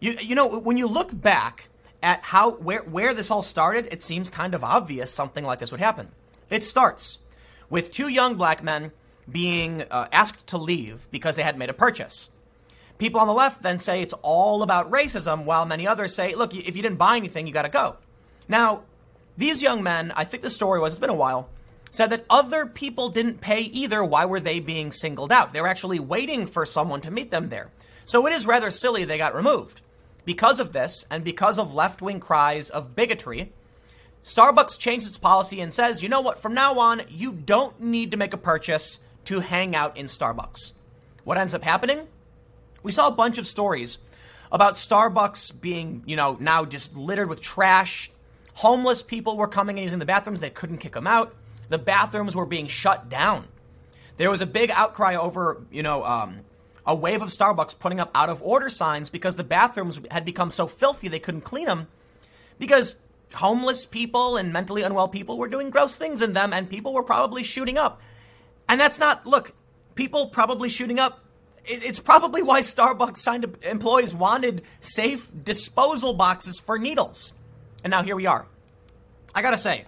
You, you know, when you look back at how where where this all started, it seems kind of obvious something like this would happen. It starts with two young black men being uh, asked to leave because they had made a purchase. People on the left then say it's all about racism, while many others say, look, if you didn't buy anything, you got to go. Now, these young men, I think the story was, it's been a while, said that other people didn't pay either. Why were they being singled out? They were actually waiting for someone to meet them there. So it is rather silly they got removed. Because of this, and because of left wing cries of bigotry, Starbucks changed its policy and says, you know what, from now on, you don't need to make a purchase to hang out in Starbucks. What ends up happening? We saw a bunch of stories about Starbucks being, you know, now just littered with trash. Homeless people were coming and using the bathrooms, they couldn't kick them out. The bathrooms were being shut down. There was a big outcry over, you know, um, a wave of Starbucks putting up out of order signs because the bathrooms had become so filthy they couldn't clean them because homeless people and mentally unwell people were doing gross things in them and people were probably shooting up. And that's not, look, people probably shooting up. It's probably why Starbucks signed employees wanted safe disposal boxes for needles. And now here we are. I gotta say,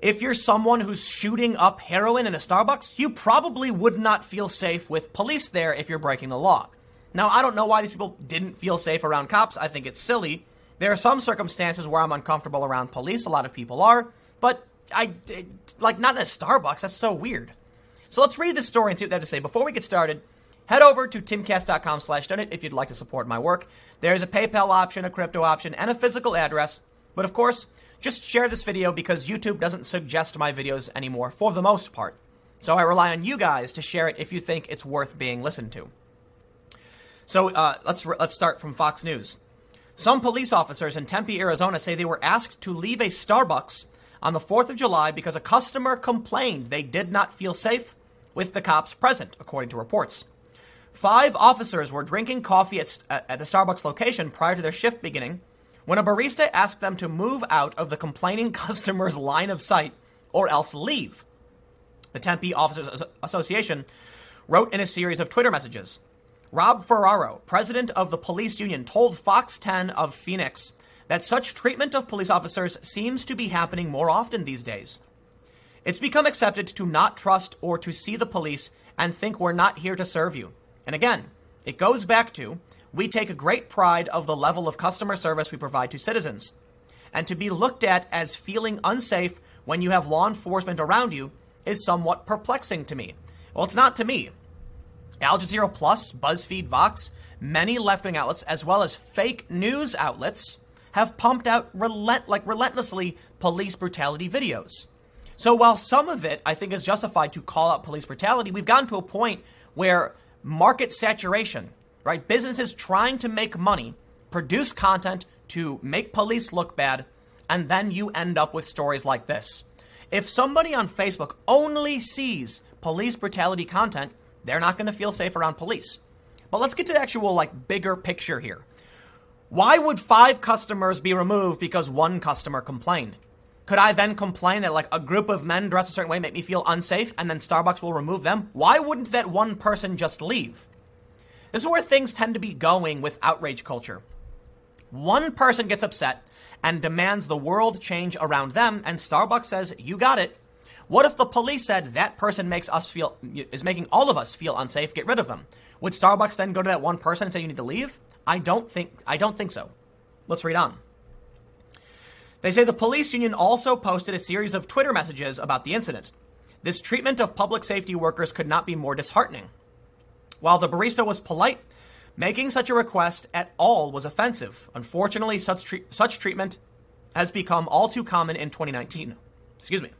if you're someone who's shooting up heroin in a Starbucks, you probably would not feel safe with police there if you're breaking the law. Now, I don't know why these people didn't feel safe around cops. I think it's silly. There are some circumstances where I'm uncomfortable around police. A lot of people are. But I, like, not in a Starbucks. That's so weird. So let's read this story and see what they have to say. Before we get started, head over to timcast.com slash donate if you'd like to support my work. There's a PayPal option, a crypto option, and a physical address. But of course, just share this video because YouTube doesn't suggest my videos anymore for the most part. So I rely on you guys to share it if you think it's worth being listened to. So uh, let's let's start from Fox News. Some police officers in Tempe, Arizona, say they were asked to leave a Starbucks on the 4th of July because a customer complained they did not feel safe with the cops present, according to reports. Five officers were drinking coffee at, at the Starbucks location prior to their shift beginning when a barista asked them to move out of the complaining [laughs] customer's line of sight or else leave. The Tempe Officers Association wrote in a series of Twitter messages. Rob Ferraro, president of the police union, told Fox 10 of Phoenix that such treatment of police officers seems to be happening more often these days. It's become accepted to not trust or to see the police and think we're not here to serve you. And again, it goes back to we take a great pride of the level of customer service we provide to citizens. And to be looked at as feeling unsafe when you have law enforcement around you is somewhat perplexing to me. Well, it's not to me. Al Jazeera Plus, BuzzFeed, Vox, many left-wing outlets, as well as fake news outlets, have pumped out relent- like relentlessly police brutality videos. So while some of it I think is justified to call out police brutality, we've gotten to a point where market saturation right? Businesses trying to make money produce content to make police look bad, and then you end up with stories like this. If somebody on Facebook only sees police brutality content, they're not going to feel safe around police. But let's get to the actual like bigger picture here. Why would five customers be removed because one customer complained? Could I then complain that like a group of men dressed a certain way make me feel unsafe and then Starbucks will remove them? Why wouldn't that one person just leave? This is where things tend to be going with outrage culture. One person gets upset and demands the world change around them, and Starbucks says, You got it. What if the police said that person makes us feel is making all of us feel unsafe, get rid of them? Would Starbucks then go to that one person and say you need to leave? I don't think I don't think so. Let's read on. They say the police union also posted a series of Twitter messages about the incident. This treatment of public safety workers could not be more disheartening. While the barista was polite, making such a request at all was offensive. Unfortunately, such, tre- such treatment has become all too common in 2019. Excuse me.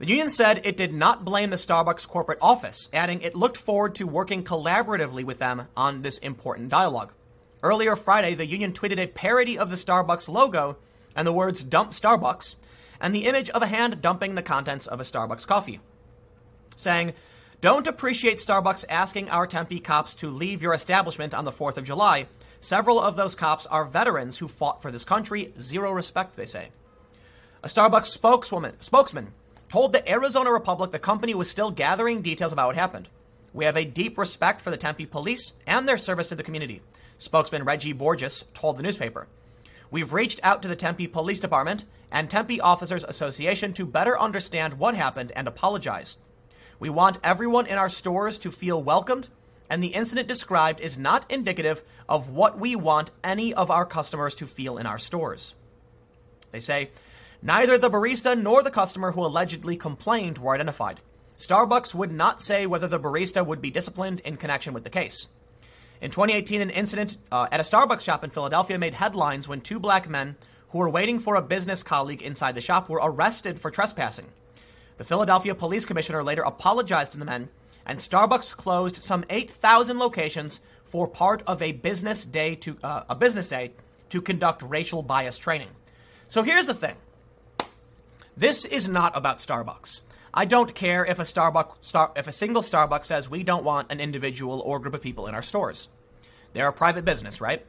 The union said it did not blame the Starbucks corporate office, adding it looked forward to working collaboratively with them on this important dialogue. Earlier Friday, the union tweeted a parody of the Starbucks logo and the words dump Starbucks and the image of a hand dumping the contents of a Starbucks coffee, saying, Don't appreciate Starbucks asking our Tempe cops to leave your establishment on the 4th of July. Several of those cops are veterans who fought for this country. Zero respect, they say. A Starbucks spokeswoman, spokesman told the Arizona Republic the company was still gathering details about what happened. We have a deep respect for the Tempe police and their service to the community, spokesman Reggie Borges told the newspaper. We've reached out to the Tempe Police Department and Tempe Officers Association to better understand what happened and apologize. We want everyone in our stores to feel welcomed, and the incident described is not indicative of what we want any of our customers to feel in our stores. They say, neither the barista nor the customer who allegedly complained were identified. Starbucks would not say whether the barista would be disciplined in connection with the case. In 2018, an incident uh, at a Starbucks shop in Philadelphia made headlines when two black men who were waiting for a business colleague inside the shop were arrested for trespassing. The Philadelphia police commissioner later apologized to the men, and Starbucks closed some 8,000 locations for part of a business day to uh, a business day to conduct racial bias training. So here's the thing. This is not about Starbucks. I don't care if a Starbucks star, if a single Starbucks says we don't want an individual or group of people in our stores. They're a private business, right?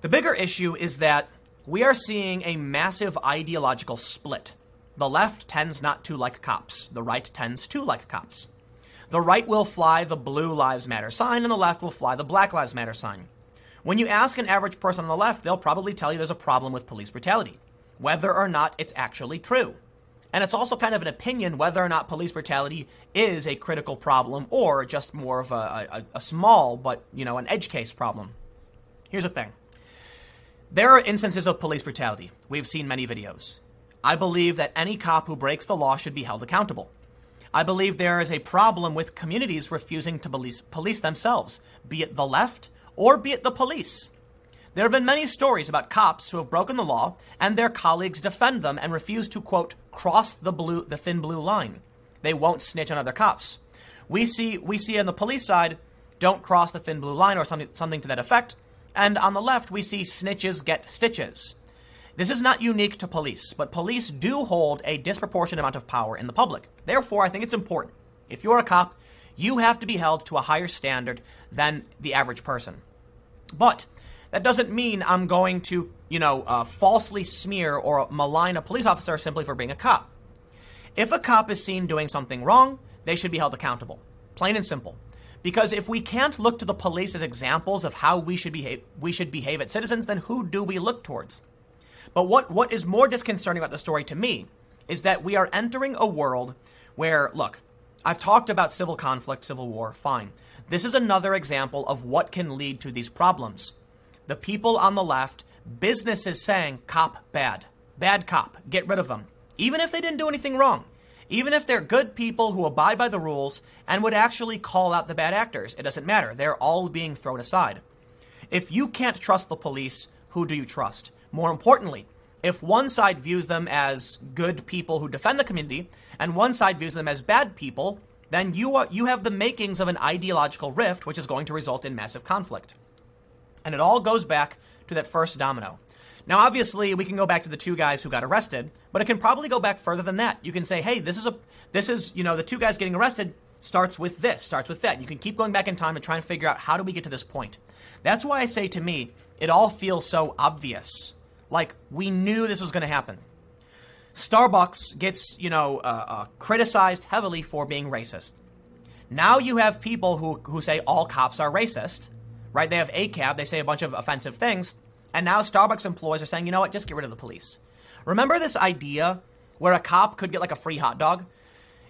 The bigger issue is that we are seeing a massive ideological split the left tends not to like cops. The right tends to like cops. The right will fly the Blue Lives Matter sign, and the left will fly the Black Lives Matter sign. When you ask an average person on the left, they'll probably tell you there's a problem with police brutality, whether or not it's actually true. And it's also kind of an opinion whether or not police brutality is a critical problem or just more of a, a, a small but, you know, an edge case problem. Here's the thing. There are instances of police brutality. We've seen many videos. I believe that any cop who breaks the law should be held accountable. I believe there is a problem with communities refusing to police, police themselves, be it the left or be it the police. There have been many stories about cops who have broken the law and their colleagues defend them and refuse to, quote, cross the blue, the thin blue line. They won't snitch on other cops. We see, we see on the police side, don't cross the thin blue line or something, something to that effect. And on the left, we see snitches get stitches. This is not unique to police, but police do hold a disproportionate amount of power in the public. Therefore, I think it's important. If you're a cop, you have to be held to a higher standard than the average person. But that doesn't mean I'm going to, you know, uh, falsely smear or malign a police officer simply for being a cop. If a cop is seen doing something wrong, they should be held accountable. Plain and simple. Because if we can't look to the police as examples of how we should behave, we should behave as citizens, then who do we look towards? But what, what is more disconcerting about the story to me is that we are entering a world where, look, I've talked about civil conflict, civil war, fine. This is another example of what can lead to these problems. The people on the left, businesses saying, cop bad, bad cop, get rid of them, even if they didn't do anything wrong. Even if they're good people who abide by the rules and would actually call out the bad actors, it doesn't matter. They're all being thrown aside. If you can't trust the police, who do you trust? More importantly, if one side views them as good people who defend the community and one side views them as bad people, then you are, you have the makings of an ideological rift which is going to result in massive conflict. And it all goes back to that first domino. Now obviously we can go back to the two guys who got arrested, but it can probably go back further than that. You can say, "Hey, this is a this is, you know, the two guys getting arrested starts with this, starts with that." You can keep going back in time and try and figure out how do we get to this point. That's why I say to me, it all feels so obvious like we knew this was going to happen. Starbucks gets, you know, uh, uh, criticized heavily for being racist. Now you have people who, who say all cops are racist, right? They have ACAB, they say a bunch of offensive things, and now Starbucks employees are saying, you know what, just get rid of the police. Remember this idea where a cop could get like a free hot dog?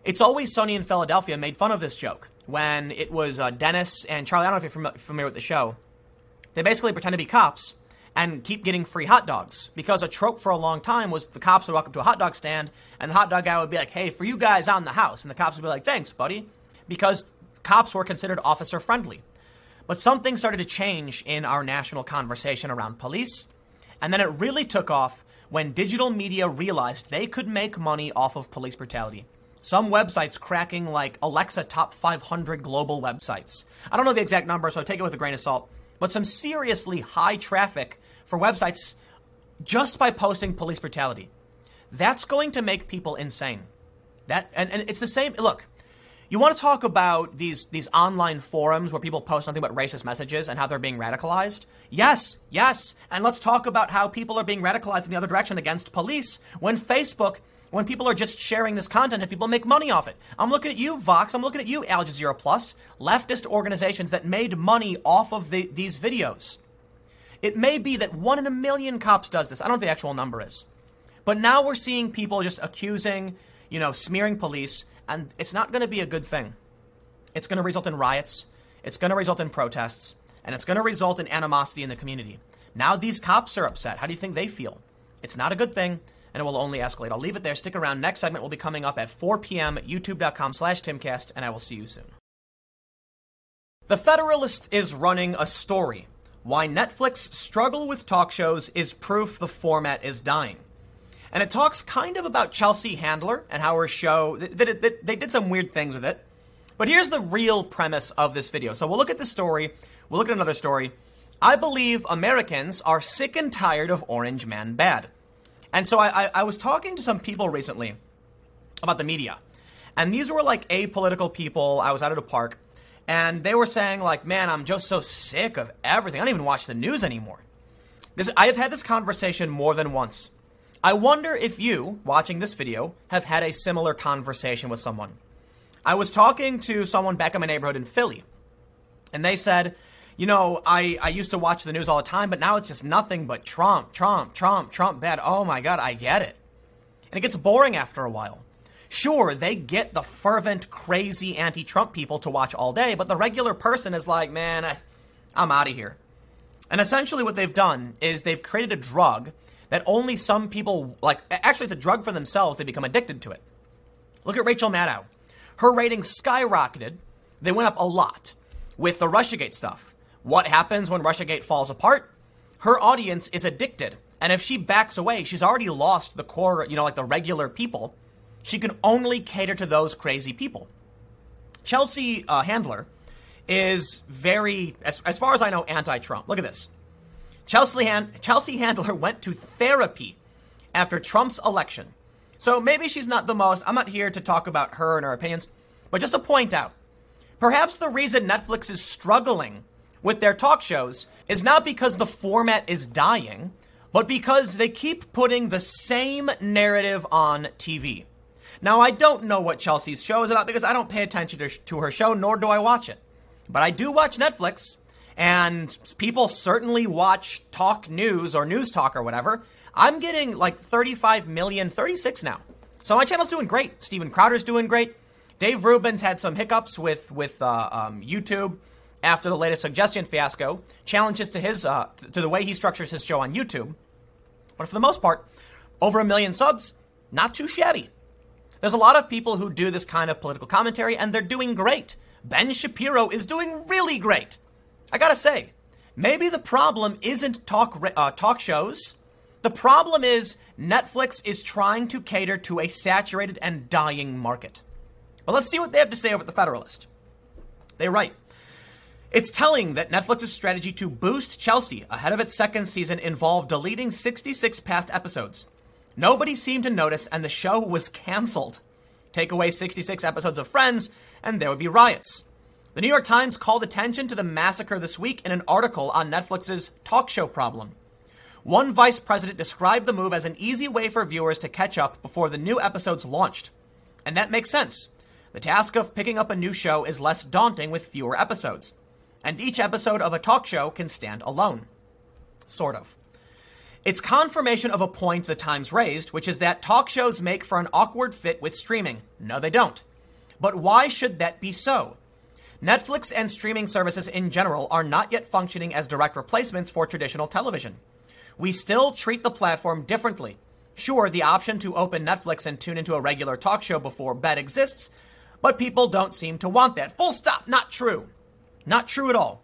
It's always sunny in Philadelphia made fun of this joke when it was uh, Dennis and Charlie. I don't know if you're familiar with the show. They basically pretend to be cops and keep getting free hot dogs. Because a trope for a long time was the cops would walk up to a hot dog stand and the hot dog guy would be like, hey, for you guys out in the house. And the cops would be like, thanks, buddy. Because cops were considered officer friendly. But something started to change in our national conversation around police. And then it really took off when digital media realized they could make money off of police brutality. Some websites cracking like Alexa top 500 global websites. I don't know the exact number, so take it with a grain of salt. But some seriously high traffic for websites just by posting police brutality. That's going to make people insane. That and, and it's the same look, You want to talk about these these online forums where people post nothing but racist messages and how they're being radicalized? Yes, yes. And let's talk about how people are being radicalized in the other direction against police when Facebook when people are just sharing this content and people make money off it. I'm looking at you, Vox. I'm looking at you, Al Jazeera Plus, leftist organizations that made money off of the, these videos. It may be that one in a million cops does this. I don't know what the actual number is. But now we're seeing people just accusing, you know, smearing police and it's not going to be a good thing. It's going to result in riots, it's going to result in protests, and it's going to result in animosity in the community. Now these cops are upset. How do you think they feel? It's not a good thing, and it will only escalate. I'll leave it there. Stick around. Next segment will be coming up at 4 p.m. youtube.com slash timcast, and I will see you soon. The Federalist is running a story. Why Netflix struggle with talk shows is proof the format is dying and it talks kind of about Chelsea Handler and how her show that, that, they did some weird things with it. But here's the real premise of this video. So we'll look at this story. We'll look at another story. I believe Americans are sick and tired of Orange Man bad. And so I, I, I was talking to some people recently about the media. And these were like apolitical people. I was out at a park. And they were saying, like, man, I'm just so sick of everything. I don't even watch the news anymore. This, I have had this conversation more than once I wonder if you, watching this video, have had a similar conversation with someone. I was talking to someone back in my neighborhood in Philly, and they said, you know, I, I used to watch the news all the time, but now it's just nothing but Trump, Trump, Trump, Trump bad. Oh my God, I get it. And it gets boring after a while. Sure, they get the fervent, crazy anti Trump people to watch all day, but the regular person is like, man, I, I'm out of here. And essentially, what they've done is they've created a drug that only some people like. Actually, it's a drug for themselves. They become addicted to it. Look at Rachel Maddow. Her ratings skyrocketed. They went up a lot with the Russiagate stuff. What happens when Russiagate falls apart? Her audience is addicted. And if she backs away, she's already lost the core, you know, like the regular people. She can only cater to those crazy people. Chelsea uh, Handler is very, as, as far as I know, anti Trump. Look at this. Chelsea, Chelsea Handler went to therapy after Trump's election. So maybe she's not the most, I'm not here to talk about her and her opinions, but just to point out perhaps the reason Netflix is struggling with their talk shows is not because the format is dying, but because they keep putting the same narrative on TV. Now, I don't know what Chelsea's show is about because I don't pay attention to her show, nor do I watch it. But I do watch Netflix, and people certainly watch talk news or news talk or whatever. I'm getting like 35 million, 36 now. So my channel's doing great. Steven Crowder's doing great. Dave Rubin's had some hiccups with with uh, um, YouTube after the latest suggestion fiasco. Challenges to his uh, to the way he structures his show on YouTube. But for the most part, over a million subs, not too shabby. There's a lot of people who do this kind of political commentary, and they're doing great. Ben Shapiro is doing really great. I gotta say, maybe the problem isn't talk uh, talk shows. The problem is Netflix is trying to cater to a saturated and dying market. Well, let's see what they have to say over at the Federalist. They write. It's telling that Netflix's strategy to boost Chelsea ahead of its second season involved deleting 66 past episodes. Nobody seemed to notice, and the show was canceled. Take away 66 episodes of Friends, and there would be riots. The New York Times called attention to the massacre this week in an article on Netflix's talk show problem. One vice president described the move as an easy way for viewers to catch up before the new episodes launched. And that makes sense. The task of picking up a new show is less daunting with fewer episodes. And each episode of a talk show can stand alone. Sort of. It's confirmation of a point the Times raised, which is that talk shows make for an awkward fit with streaming. No, they don't. But why should that be so? Netflix and streaming services in general are not yet functioning as direct replacements for traditional television. We still treat the platform differently. Sure, the option to open Netflix and tune into a regular talk show before bed exists, but people don't seem to want that. Full stop. Not true. Not true at all.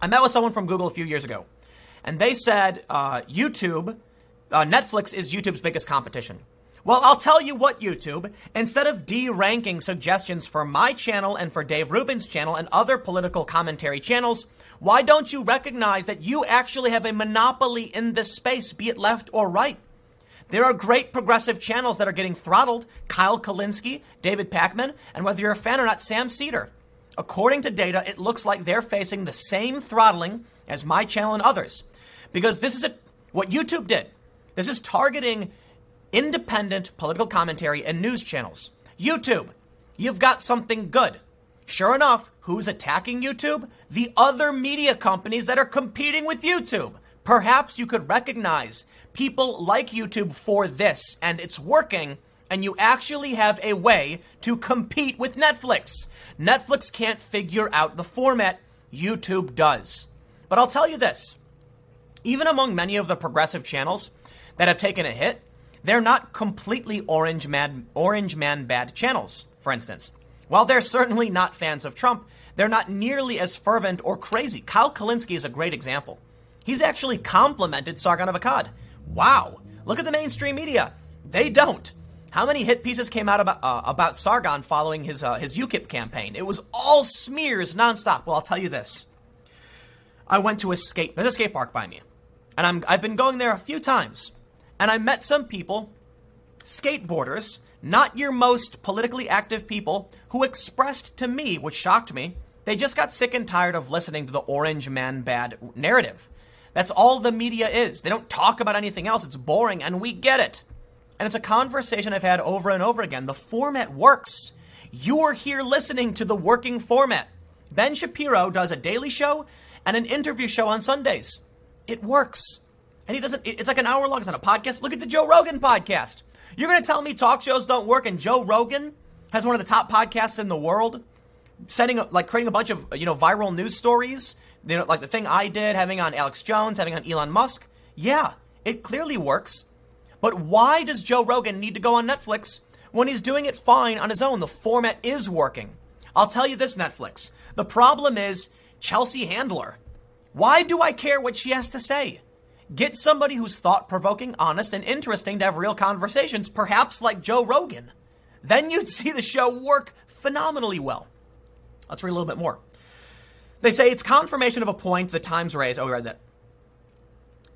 I met with someone from Google a few years ago, and they said uh, YouTube, uh, Netflix is YouTube's biggest competition. Well, I'll tell you what, YouTube. Instead of D ranking suggestions for my channel and for Dave Rubin's channel and other political commentary channels, why don't you recognize that you actually have a monopoly in this space, be it left or right? There are great progressive channels that are getting throttled. Kyle Kulinski, David Pakman, and whether you're a fan or not, Sam Seder. According to data, it looks like they're facing the same throttling as my channel and others. Because this is a, what YouTube did. This is targeting independent political commentary and news channels. YouTube, you've got something good. Sure enough, who's attacking YouTube? The other media companies that are competing with YouTube. Perhaps you could recognize people like YouTube for this, and it's working, and you actually have a way to compete with Netflix. Netflix can't figure out the format, YouTube does. But I'll tell you this even among many of the progressive channels that have taken a hit, they're not completely orange man, orange man bad channels, for instance. While they're certainly not fans of Trump, they're not nearly as fervent or crazy. Kyle Kulinski is a great example. He's actually complimented Sargon of Akkad. Wow, look at the mainstream media. They don't. How many hit pieces came out about, uh, about Sargon following his, uh, his UKIP campaign? It was all smears nonstop. Well, I'll tell you this. I went to a skate, there's a skate park by me. And I'm, I've been going there a few times. And I met some people, skateboarders, not your most politically active people, who expressed to me, which shocked me, they just got sick and tired of listening to the orange man bad narrative. That's all the media is. They don't talk about anything else. It's boring, and we get it. And it's a conversation I've had over and over again. The format works. You're here listening to the working format. Ben Shapiro does a daily show and an interview show on Sundays. It works. And he doesn't, it's like an hour long. It's on a podcast. Look at the Joe Rogan podcast. You're going to tell me talk shows don't work and Joe Rogan has one of the top podcasts in the world, setting up, like creating a bunch of, you know, viral news stories, you know, like the thing I did, having on Alex Jones, having on Elon Musk. Yeah, it clearly works. But why does Joe Rogan need to go on Netflix when he's doing it fine on his own? The format is working. I'll tell you this, Netflix. The problem is Chelsea Handler. Why do I care what she has to say? Get somebody who's thought provoking, honest, and interesting to have real conversations, perhaps like Joe Rogan. Then you'd [laughs] see the show work phenomenally well. Let's read a little bit more. They say it's confirmation of a point the Times raised. Oh, we read that.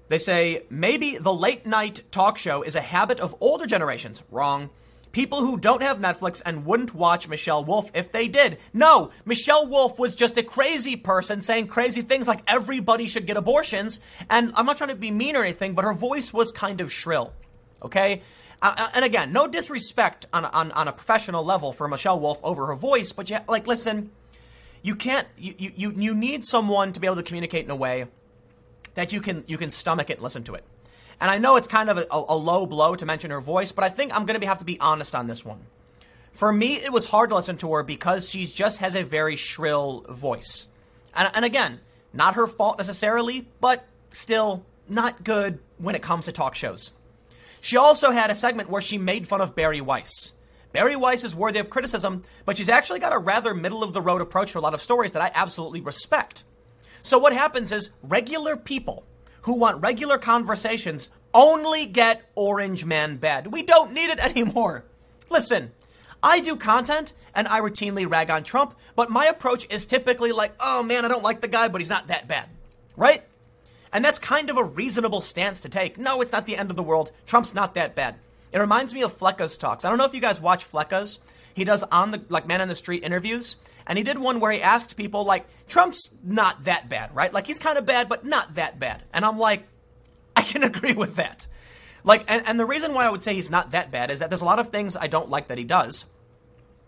They say maybe the late night talk show is a habit of older generations. Wrong. People who don't have Netflix and wouldn't watch Michelle Wolf if they did. No, Michelle Wolf was just a crazy person saying crazy things like everybody should get abortions. And I'm not trying to be mean or anything, but her voice was kind of shrill. Okay? Uh, uh and again, no disrespect on, on, on a professional level for Michelle Wolf over her voice, but you, like, listen, you can't, you, you, you need someone to be able to communicate in a way that you can, you can stomach it and listen to it. And I know it's kind of a, a low blow to mention her voice, but I think I'm going to have to be honest on this one. For me, it was hard to listen to her because she just has a very shrill voice. And, and again, not her fault necessarily, but still not good when it comes to talk shows. She also had a segment where she made fun of Bari Weiss. Bari Weiss is worthy of criticism, but she's actually got a rather middle of the road approach to a lot of stories that I absolutely respect. So what happens is regular people who want regular conversations only get Orange Man bad. We don't need it [laughs] anymore. Listen, I do content and I routinely rag on Trump, but my approach is typically like, oh man, I don't like the guy, but he's not that bad. Right? And that's kind of a reasonable stance to take. No, it's not the end of the world. Trump's not that bad. It reminds me of Fleccas talks. I don't know if you guys watch Fleccas. He does on the like man on the street interviews, and he did one where he asked people like, Trump's not that bad, right? Like he's kind of bad, but not that bad. And I'm like, I can [laughs] agree with that. Like, and, and the reason why I would say he's not that bad is that there's a lot of things I don't like that he does.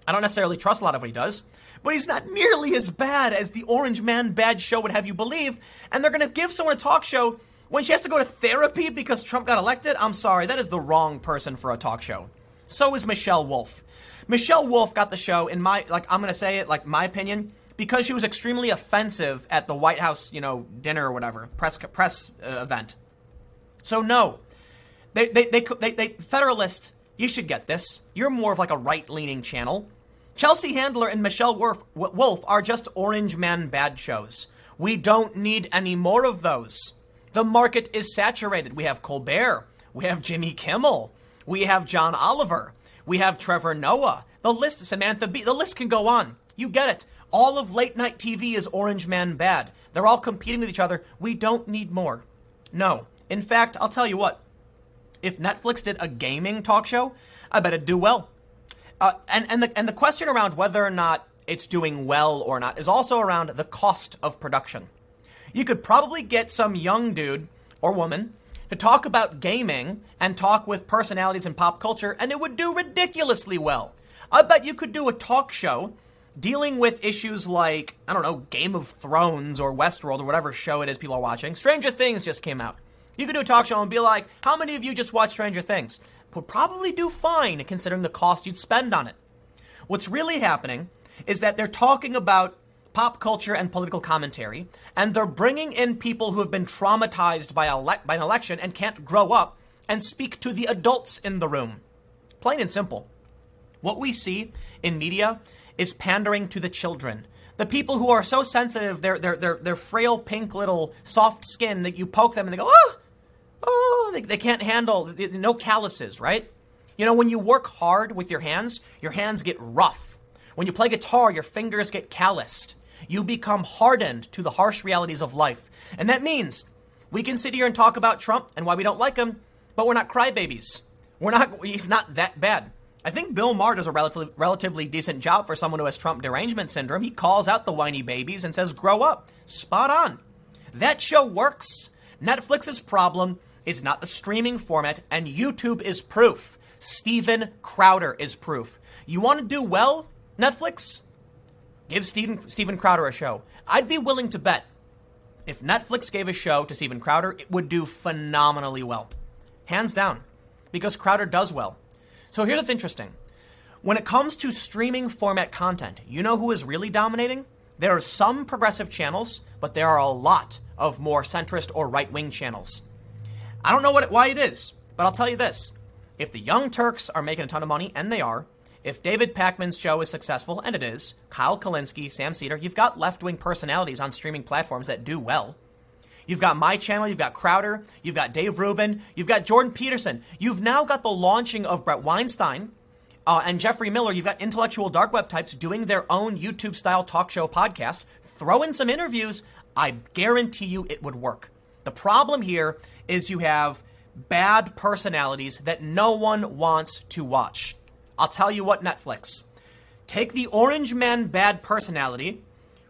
I don't necessarily trust a lot of what he does, but he's not nearly as bad as the Orange Man Bad show would have you believe. And they're going to give someone a talk show when she has to go to therapy because Trump got elected. I'm sorry, that is the wrong person for a talk show. So is Michelle Wolf. Michelle Wolf got the show in my like I'm to say it like my opinion because she was extremely offensive at the White House, you know, dinner or whatever, press press uh, event. So no. They they, they they they Federalist, you should get this. You're more of like a right-leaning channel. Chelsea Handler and Michelle Wolf, Wolf are just orange man bad shows. We don't need any more of those. The market is saturated. We have Colbert, we have Jimmy Kimmel, we have John Oliver. We have Trevor Noah. The list, Samantha Bee. The list can go on. You get it. All of late night TV is Orange Man bad. They're all competing with each other. We don't need more. No. In fact, I'll tell you what. If Netflix did a gaming talk show, I bet it'd do well. Uh, and, and, the, and the question around whether or not it's doing well or not is also around the cost of production. You could probably get some young dude or woman to talk about gaming and talk with personalities in pop culture, and it would do ridiculously well. I bet you could do a talk show dealing with issues like, I don't know, Game of Thrones or Westworld or whatever show it is people are watching. Stranger Things just came out. You could do a talk show and be like, how many of you just watched Stranger Things? Would probably do fine considering the cost you'd spend on it. What's really happening is that they're talking about pop culture and political commentary, and they're bringing in people who have been traumatized by, ele- by an election and can't grow up and speak to the adults in the room. Plain and simple. What we see in media is pandering to the children. The people who are so sensitive, they're, they're, they're, they're frail, pink, little, soft skin that you poke them and they go, oh, oh, they, they can't handle, no calluses, right? You know, when you work hard with your hands, your hands get rough. When you play guitar, your fingers get calloused. You become hardened to the harsh realities of life. And that means we can sit here and talk about Trump and why we don't like him, but we're not crybabies. We're not, he's not that bad. I think Bill Maher does a relatively, relatively decent job for someone who has Trump derangement syndrome. He calls out the whiny babies and says, grow up. Spot on. That show works. Netflix's problem is not the streaming format, and YouTube is proof. Steven Crowder is proof. You want to do well, Netflix? Give Steven, Steven Crowder a show. I'd be willing to bet if Netflix gave a show to Steven Crowder, it would do phenomenally well. Hands down. Because Crowder does well. So here's what's interesting. When it comes to streaming format content, you know who is really dominating? There are some progressive channels, but there are a lot of more centrist or right wing channels. I don't know what, why it is, but I'll tell you this. If the Young Turks are making a ton of money, and they are, if David Pakman's show is successful, and it is, Kyle Kulinski, Sam Seder, you've got left wing personalities on streaming platforms that do well. You've got my channel, you've got Crowder, you've got Dave Rubin, you've got Jordan Peterson. You've now got the launching of Bret Weinstein uh, and Jeffrey Miller. You've got intellectual dark web types doing their own YouTube style talk show podcast. Throw in some interviews. I guarantee you it would work. The problem here is you have bad personalities that no one wants to watch. I'll tell you what, Netflix. Take the Orange Man bad personality,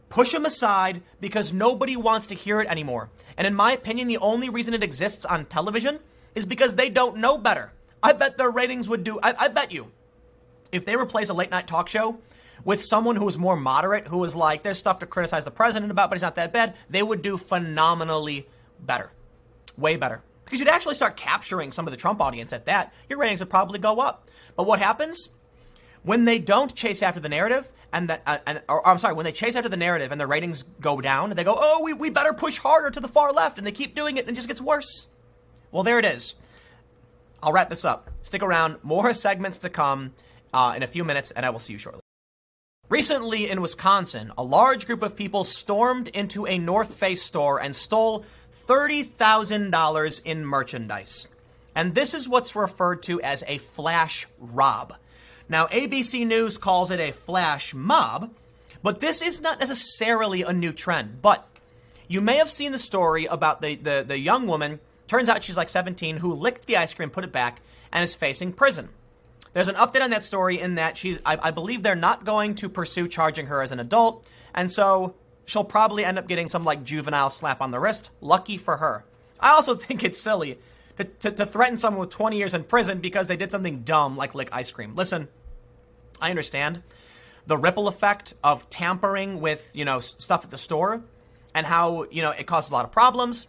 push him aside because nobody wants to hear it anymore. And in my opinion, the only reason it exists on television is because they don't know better. I bet their ratings would do, I, I bet you, if they replace a late night talk show with someone who is more moderate, who is like, there's stuff to criticize the president about, but he's not that bad, they would do phenomenally better. Way better. Because you'd actually start capturing some of the Trump audience at that. Your ratings would probably go up. But what happens? when they don't chase after the narrative and that uh, and or, I'm sorry, when they chase after the narrative and their ratings go down, they go, "Oh, we, we better push harder to the far left," and they keep doing it and it just gets worse. Well, there it is. I'll wrap this up. Stick around. More [laughs] segments to come uh, in a few minutes, and I will see you shortly. Recently in Wisconsin, a large group of people stormed into a North Face store and stole $30,000 in merchandise. And this is what's referred to as a flash rob. Now, ABC News calls it a flash mob, but this is not necessarily a new trend. But you may have seen the story about the, the, the young woman, turns out she's like 17, who licked the ice cream, put it back, and is facing prison. There's an update on that story in that she's, I, I believe they're not going to pursue charging her as an adult, and so she'll probably end up getting some like juvenile slap on the wrist. Lucky for her. I also [laughs] think it's silly to, to, threaten someone with 20 years in prison because they did something dumb like lick ice cream. Listen, I understand the ripple effect of tampering with, you know, stuff at the store and how, you know, it causes a lot of problems.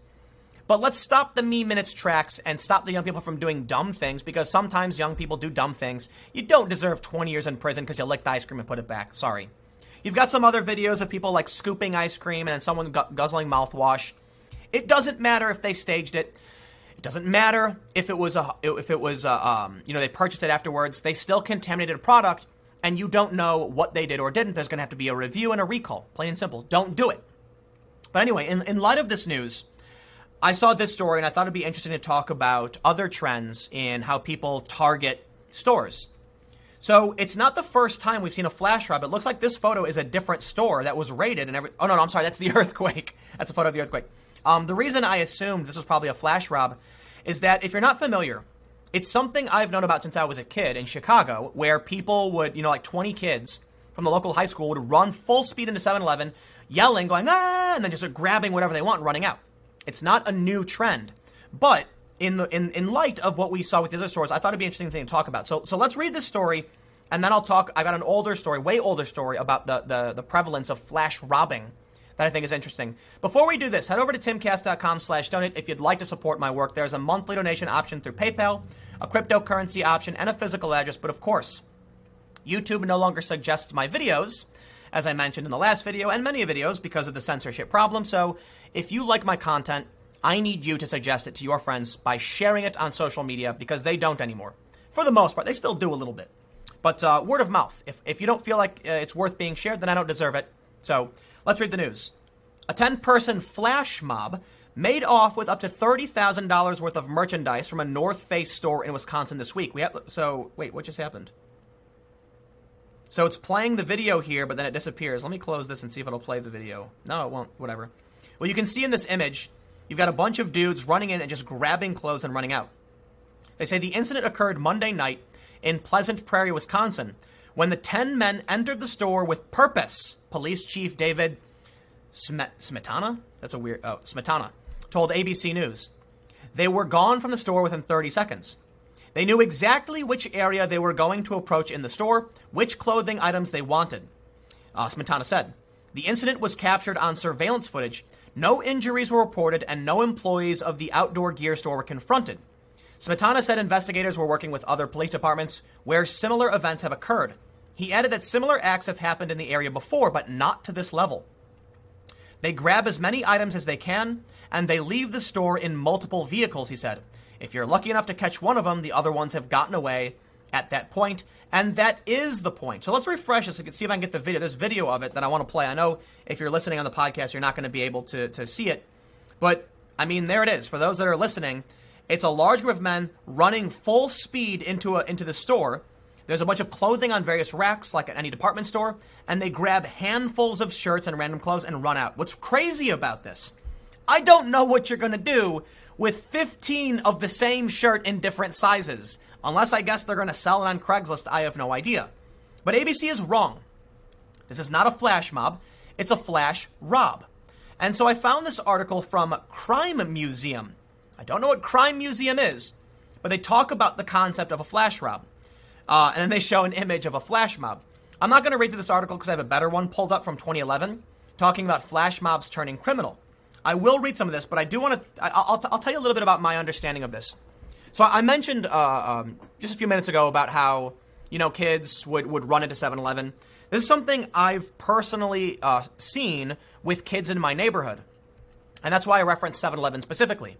But let's stop the me minutes tracks and stop the young people from doing dumb things because sometimes young people do dumb things. You don't deserve 20 years in prison because you licked ice cream and put it back. Sorry. You've got some other videos of people like scooping ice cream and someone gu- guzzling mouthwash. It doesn't matter if they staged it. It doesn't matter if it was a if it was a, um, you know they purchased it afterwards. They still contaminated a product and you don't know what they did or didn't, there's going to have to be a review and a recall. Plain and simple. Don't do it. But anyway, in, in light of this news, I saw this story and I thought it'd be interesting to talk about other trends in how people target stores. So it's not the first time we've seen a flash rob. It looks like this photo is a different store that was raided and every. Oh no, no, I'm sorry. That's the [laughs] earthquake. That's a photo of the earthquake. Um, the reason I assumed this was probably a flash rob is that if you're not familiar It's something I've known about since I was a kid in Chicago, where people would, you know, like 20 kids from the local high school would run full speed into 7 Eleven, yelling, going, ah, and then just grabbing whatever they want and running out. It's not a new trend. But in the in, in light of what we saw with the other stores, I thought it'd be an interesting thing to talk about. So so let's read this story and then I'll talk I got an older story, way older story about the the, the prevalence of flash robbing that I think is interesting. Before we do this, head over to timcast.com slash donate if you'd like to support my work. There's a monthly donation option through PayPal, a cryptocurrency option, and a physical address. But of course, YouTube no longer suggests my videos, as I mentioned in the last video and many videos because of the censorship problem. So if you like my content, I need you to suggest it to your friends by sharing it on social media because they don't anymore. For the most part, they still do a little bit. But uh, word of mouth. If, if you don't feel like uh, it's worth being shared, then I don't deserve it. So let's read the news. A 10 person flash mob made off with up to $30,000 worth of merchandise from a North Face store in Wisconsin this week. We have, so, wait, what just happened? So it's playing the video here, but then it disappears. Let me close this and see if it'll play the video. No, it won't. Whatever. Well, you can see in this image, you've got a bunch of dudes running in and just grabbing clothes and running out. They say the incident occurred Monday night in Pleasant Prairie, Wisconsin, when the 10 men entered the store with purpose, Police Chief David Smetana? That's a weird. Oh, Smetana told ABC News. They were gone from the store within 30 seconds. They knew exactly which area they were going to approach in the store, which clothing items they wanted. Uh, Smetana said. The incident was captured on surveillance footage. No injuries were reported, and no employees of the outdoor gear store were confronted. Smetana said investigators were working with other police departments where similar events have occurred. He added that similar acts have happened in the area before, but not to this level. They grab as many items as they can, and they leave the store in multiple vehicles, he said. If you're lucky enough to catch one of them, the other ones have gotten away at that point, and that is the point. So let's refresh this and see if I can get the video. There's video of it that I want to play. I know if you're listening on the podcast, you're not going to be able to, to see it, but I mean, there it is. For those that are listening, it's a large group of men running full speed into a, into the store there's a bunch of clothing on various racks, like at any department store, and they grab handfuls of shirts and random clothes and run out. What's crazy about this? I don't know what you're to do with 15 of the same shirt in different sizes. Unless I guess they're to sell it on Craigslist, I have no idea. But ABC is wrong. This is not a flash mob, it's a flash rob. And so I found this article from Crime Museum. I don't know what Crime Museum is, but they talk about the concept of a flash rob. Uh, and then they show an image of a flash mob. I'm not going to read through this article because I have a better one pulled up from 2011 talking about flash mobs turning criminal. I will read some of this, but I do want to, I'll, t- I'll tell you a little bit about my understanding of this. So I mentioned uh, um, just a few minutes ago about how, you know, kids would, would run into 7 Eleven. This is something I've personally uh, seen with kids in my neighborhood. And that's why I referenced 7 Eleven specifically.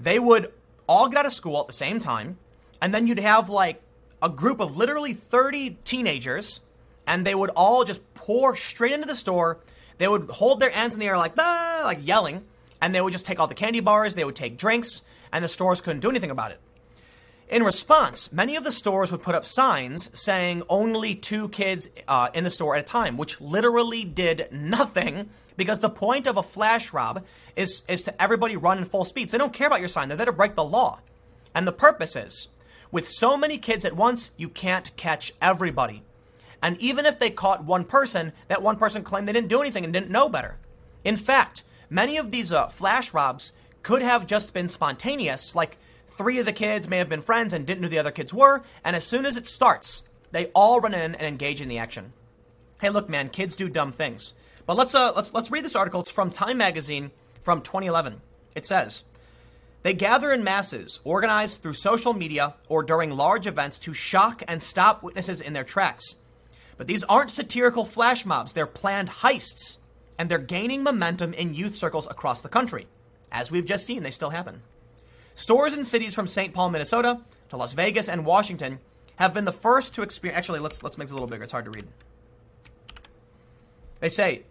They would all get out of school at the same time, and then you'd have like a group of literally 30 teenagers, and they would all just pour straight into the store. They would hold their hands in the air like, like yelling, and they would just take all the candy bars, they would take drinks, and the stores couldn't do anything about it. In response, many of the stores would put up signs saying only two kids uh, in the store at a time, which literally did nothing because the point of a flash rob is, is to everybody run in full speed. So they don't care about your sign, they're there to break the law. And the purpose is with so many kids at once, you can't catch everybody. And even if they caught one person, that one person claimed they didn't do anything and didn't know better. In fact, many of these uh, flash robs could have just been spontaneous, like three of the kids may have been friends and didn't know the other kids were, and as soon as it starts, they all run in and engage in the action. Hey, look, man, kids do dumb things. But let's uh, let's let's read this article. It's from Time Magazine from 2011. It says. They gather in masses, organized through social media or during large events to shock and stop witnesses in their tracks. But these aren't satirical flash mobs, they're planned heists, and they're gaining momentum in youth circles across the country. As we've just seen, they still happen. Stores in cities from St. Paul, Minnesota to Las Vegas and Washington have been the first to experience. Actually, let's, let's make this a little bigger, it's hard to read. They say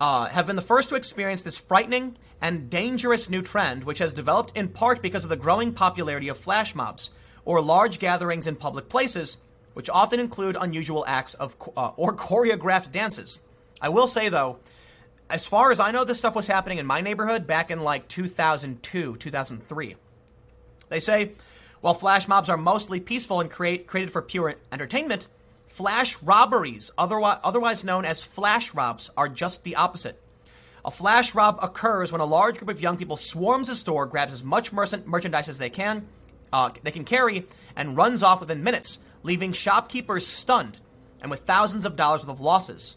uh, have been the first to experience this frightening and dangerous new trend, which has developed in part because of the growing popularity of flash mobs, or large gatherings in public places, which often include unusual acts of uh, or [laughs] choreographed dances. I will say though, as far as I know, this stuff was happening in my neighborhood back in like 2002, 2003. They say While flash mobs are mostly peaceful and create, created for pure entertainment, flash robberies, otherwise, known as flash robs, are just the opposite. A flash rob occurs when a large group of young people swarms a store, grabs as much merchandise as they can, uh, they can carry, and runs off within minutes, leaving shopkeepers stunned and with thousands of dollars worth of losses.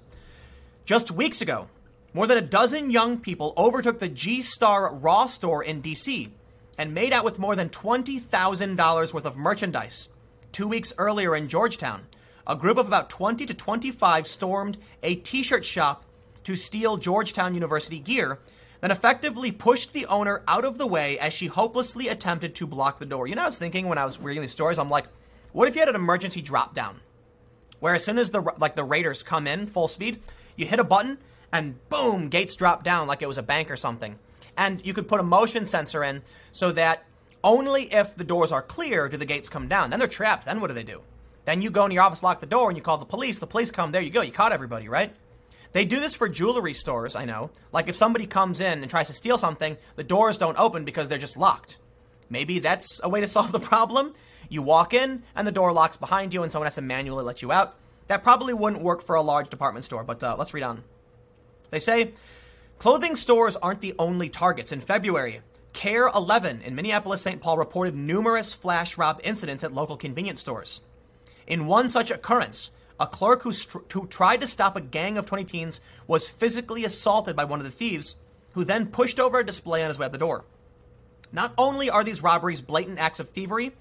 Just weeks ago, more than a dozen young people overtook the G Star Raw store in DC and made out with more than $20,000 worth of merchandise. Two weeks earlier in Georgetown, a group of about 20 to 25 stormed a t shirt shop to steal Georgetown University gear, then effectively pushed the owner out of the way as she hopelessly attempted to block the door. You know, I was thinking when I was reading these stories, I'm like, what if you had an emergency drop down? Where as soon as the like the raiders come in full speed, you hit a button and boom, gates drop down like it was a bank or something. And you could put a motion sensor in so that only if the doors are clear do the gates come down. Then they're trapped. Then what do they do? Then you go in your office, lock the door, and you call the police. The police come. There you go. You caught everybody, right? They do this for jewelry stores, I know. Like if somebody comes in and tries to steal something, the doors don't open because they're just locked. Maybe that's a way to [laughs] solve the problem. You walk in and the door locks behind you and someone has to manually let you out. That probably wouldn't work for a large department store, but uh, let's read on. They say clothing stores aren't the only targets. In February, KARE 11 in Minneapolis St. Paul reported numerous flash rob incidents at local convenience stores. In one such occurrence, a clerk who, st- who tried to stop a gang of 20 teens was physically assaulted by one of the thieves, who then pushed over a display on his way out the door. Not only are these robberies blatant acts of thievery,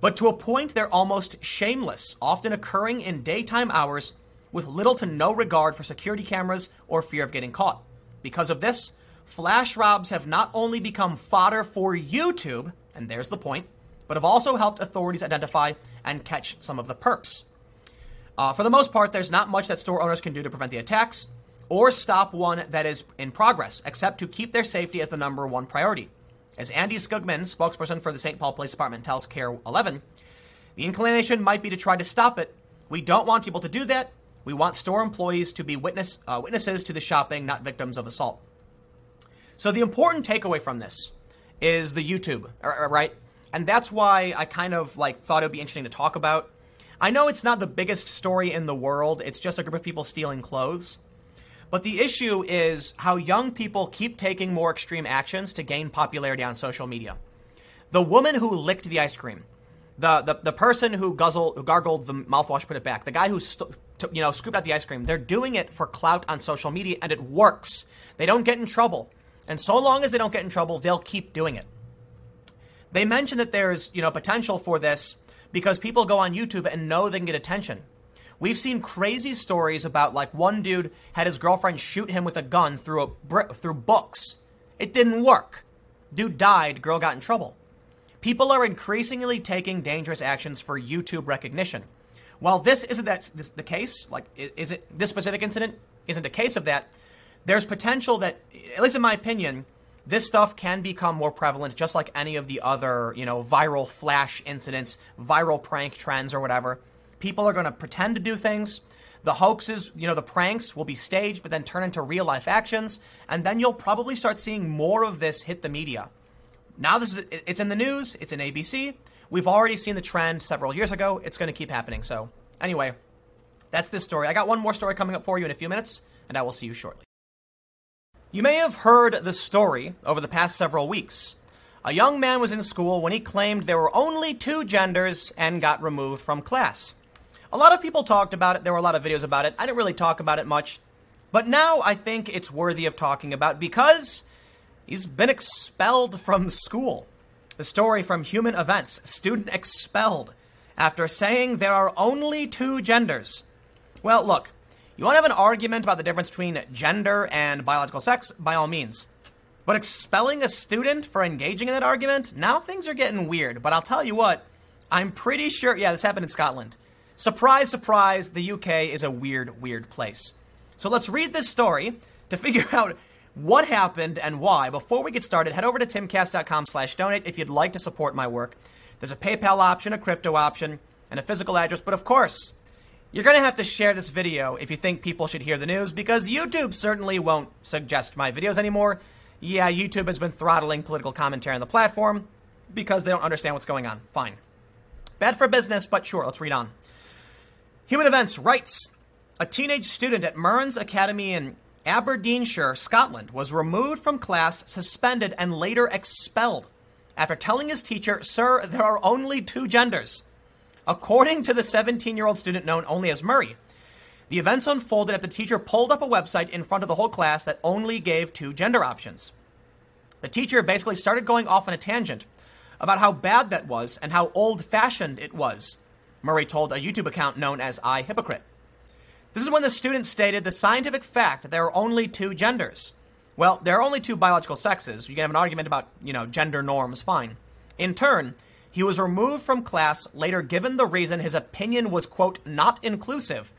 but to a point they're almost shameless, often occurring in daytime hours with little to no regard for security cameras or fear of getting caught. Because of this, flash robs have not only become fodder for YouTube, and there's the point, but have also helped authorities identify and catch some of the perps. Uh, for the most part, there's not much that store owners can do to prevent the attacks or stop one that is in progress, except to keep their safety as the number one priority. As Andy Skoogman, spokesperson for the St. Paul Police Department, tells KARE 11, the inclination might be to try to stop it. We don't want people to do that. We want store employees to be witness, uh, witnesses to the shopping, not victims of assault. So the important takeaway from this is the YouTube, right? And that's why I kind of like thought it would be interesting to talk about I know it's not the biggest story in the world, it's just a group of people stealing clothes. But the issue is how young people keep taking more extreme actions to gain popularity on social media. The woman who licked the ice cream, the, the, the person who, guzzled, who gargled the mouthwash, put it back, the guy who st- t- you know scooped out the ice cream, they're doing it for clout on social media and it works. They don't get in trouble. And so long as they don't get in trouble, they'll keep doing it. They mentioned that there's, you know, potential for this because people go on YouTube and know they can get attention. We've seen crazy stories about like one dude had his girlfriend shoot him with a gun through a through books. It didn't work. Dude died, girl got in trouble. People are increasingly taking dangerous actions for YouTube recognition. While this isn't that this, the case, like is it this specific incident isn't a case of that, there's potential that at least in my opinion, this stuff can become more prevalent just like any of the other, you know, viral flash incidents, viral prank trends or whatever. People are going to pretend to do things. The hoaxes, you know, the pranks will be staged but then turn into real life actions, and then you'll probably start seeing more of this hit the media. Now this is it's in the news, it's in ABC. We've already seen the trend several years ago. It's going to keep happening. So, anyway, that's this story. I got one more story coming up for you in a few minutes, and I will see you shortly. You may have heard the story over the past several weeks. A young man was in school when he claimed there were only two genders and got removed from class. A lot of people talked about it, there were a lot of videos about it. I didn't really talk about it much. But now I think it's worthy of talking about because he's been expelled from school. The story from Human Events student expelled after saying there are only two genders. Well, look, you want to have an argument about the difference between gender and biological sex? By all means. But expelling a student for engaging in that argument? Now things are getting weird. But I'll tell you what, I'm pretty sure. Yeah, this happened in Scotland. Surprise, surprise, the UK is a weird, weird place. So let's read this story to [laughs] figure out what happened and why. Before we get started, head over to timcast.com slash donate if you'd like to support my work. There's a PayPal option, a crypto option, and a physical address. But of course, you're going to have to share this video if you think people should hear the news because YouTube certainly won't suggest my videos anymore. Yeah, YouTube has been throttling political commentary on the platform. because they don't understand what's going on. Fine. Bad for business, but sure, let's read on. Human Events writes A teenage student at Mearns Academy in Aberdeenshire, Scotland, was removed from class, suspended, and later expelled after telling his teacher, Sir, there are only two genders. According to the 17 year old student known only as Murray, the events unfolded after the teacher pulled up a website in front of the whole class that only gave two gender options. The teacher basically started going off on a tangent about how bad that was and how old fashioned it was, Murray told a YouTube account known as iHypocrite. This is when the student stated the scientific fact that there are only two genders. Well, there are only two biological sexes. You can have an argument about, you know, gender norms, fine. In turn, he was removed from class, later given the reason his opinion was, quote, not inclusive.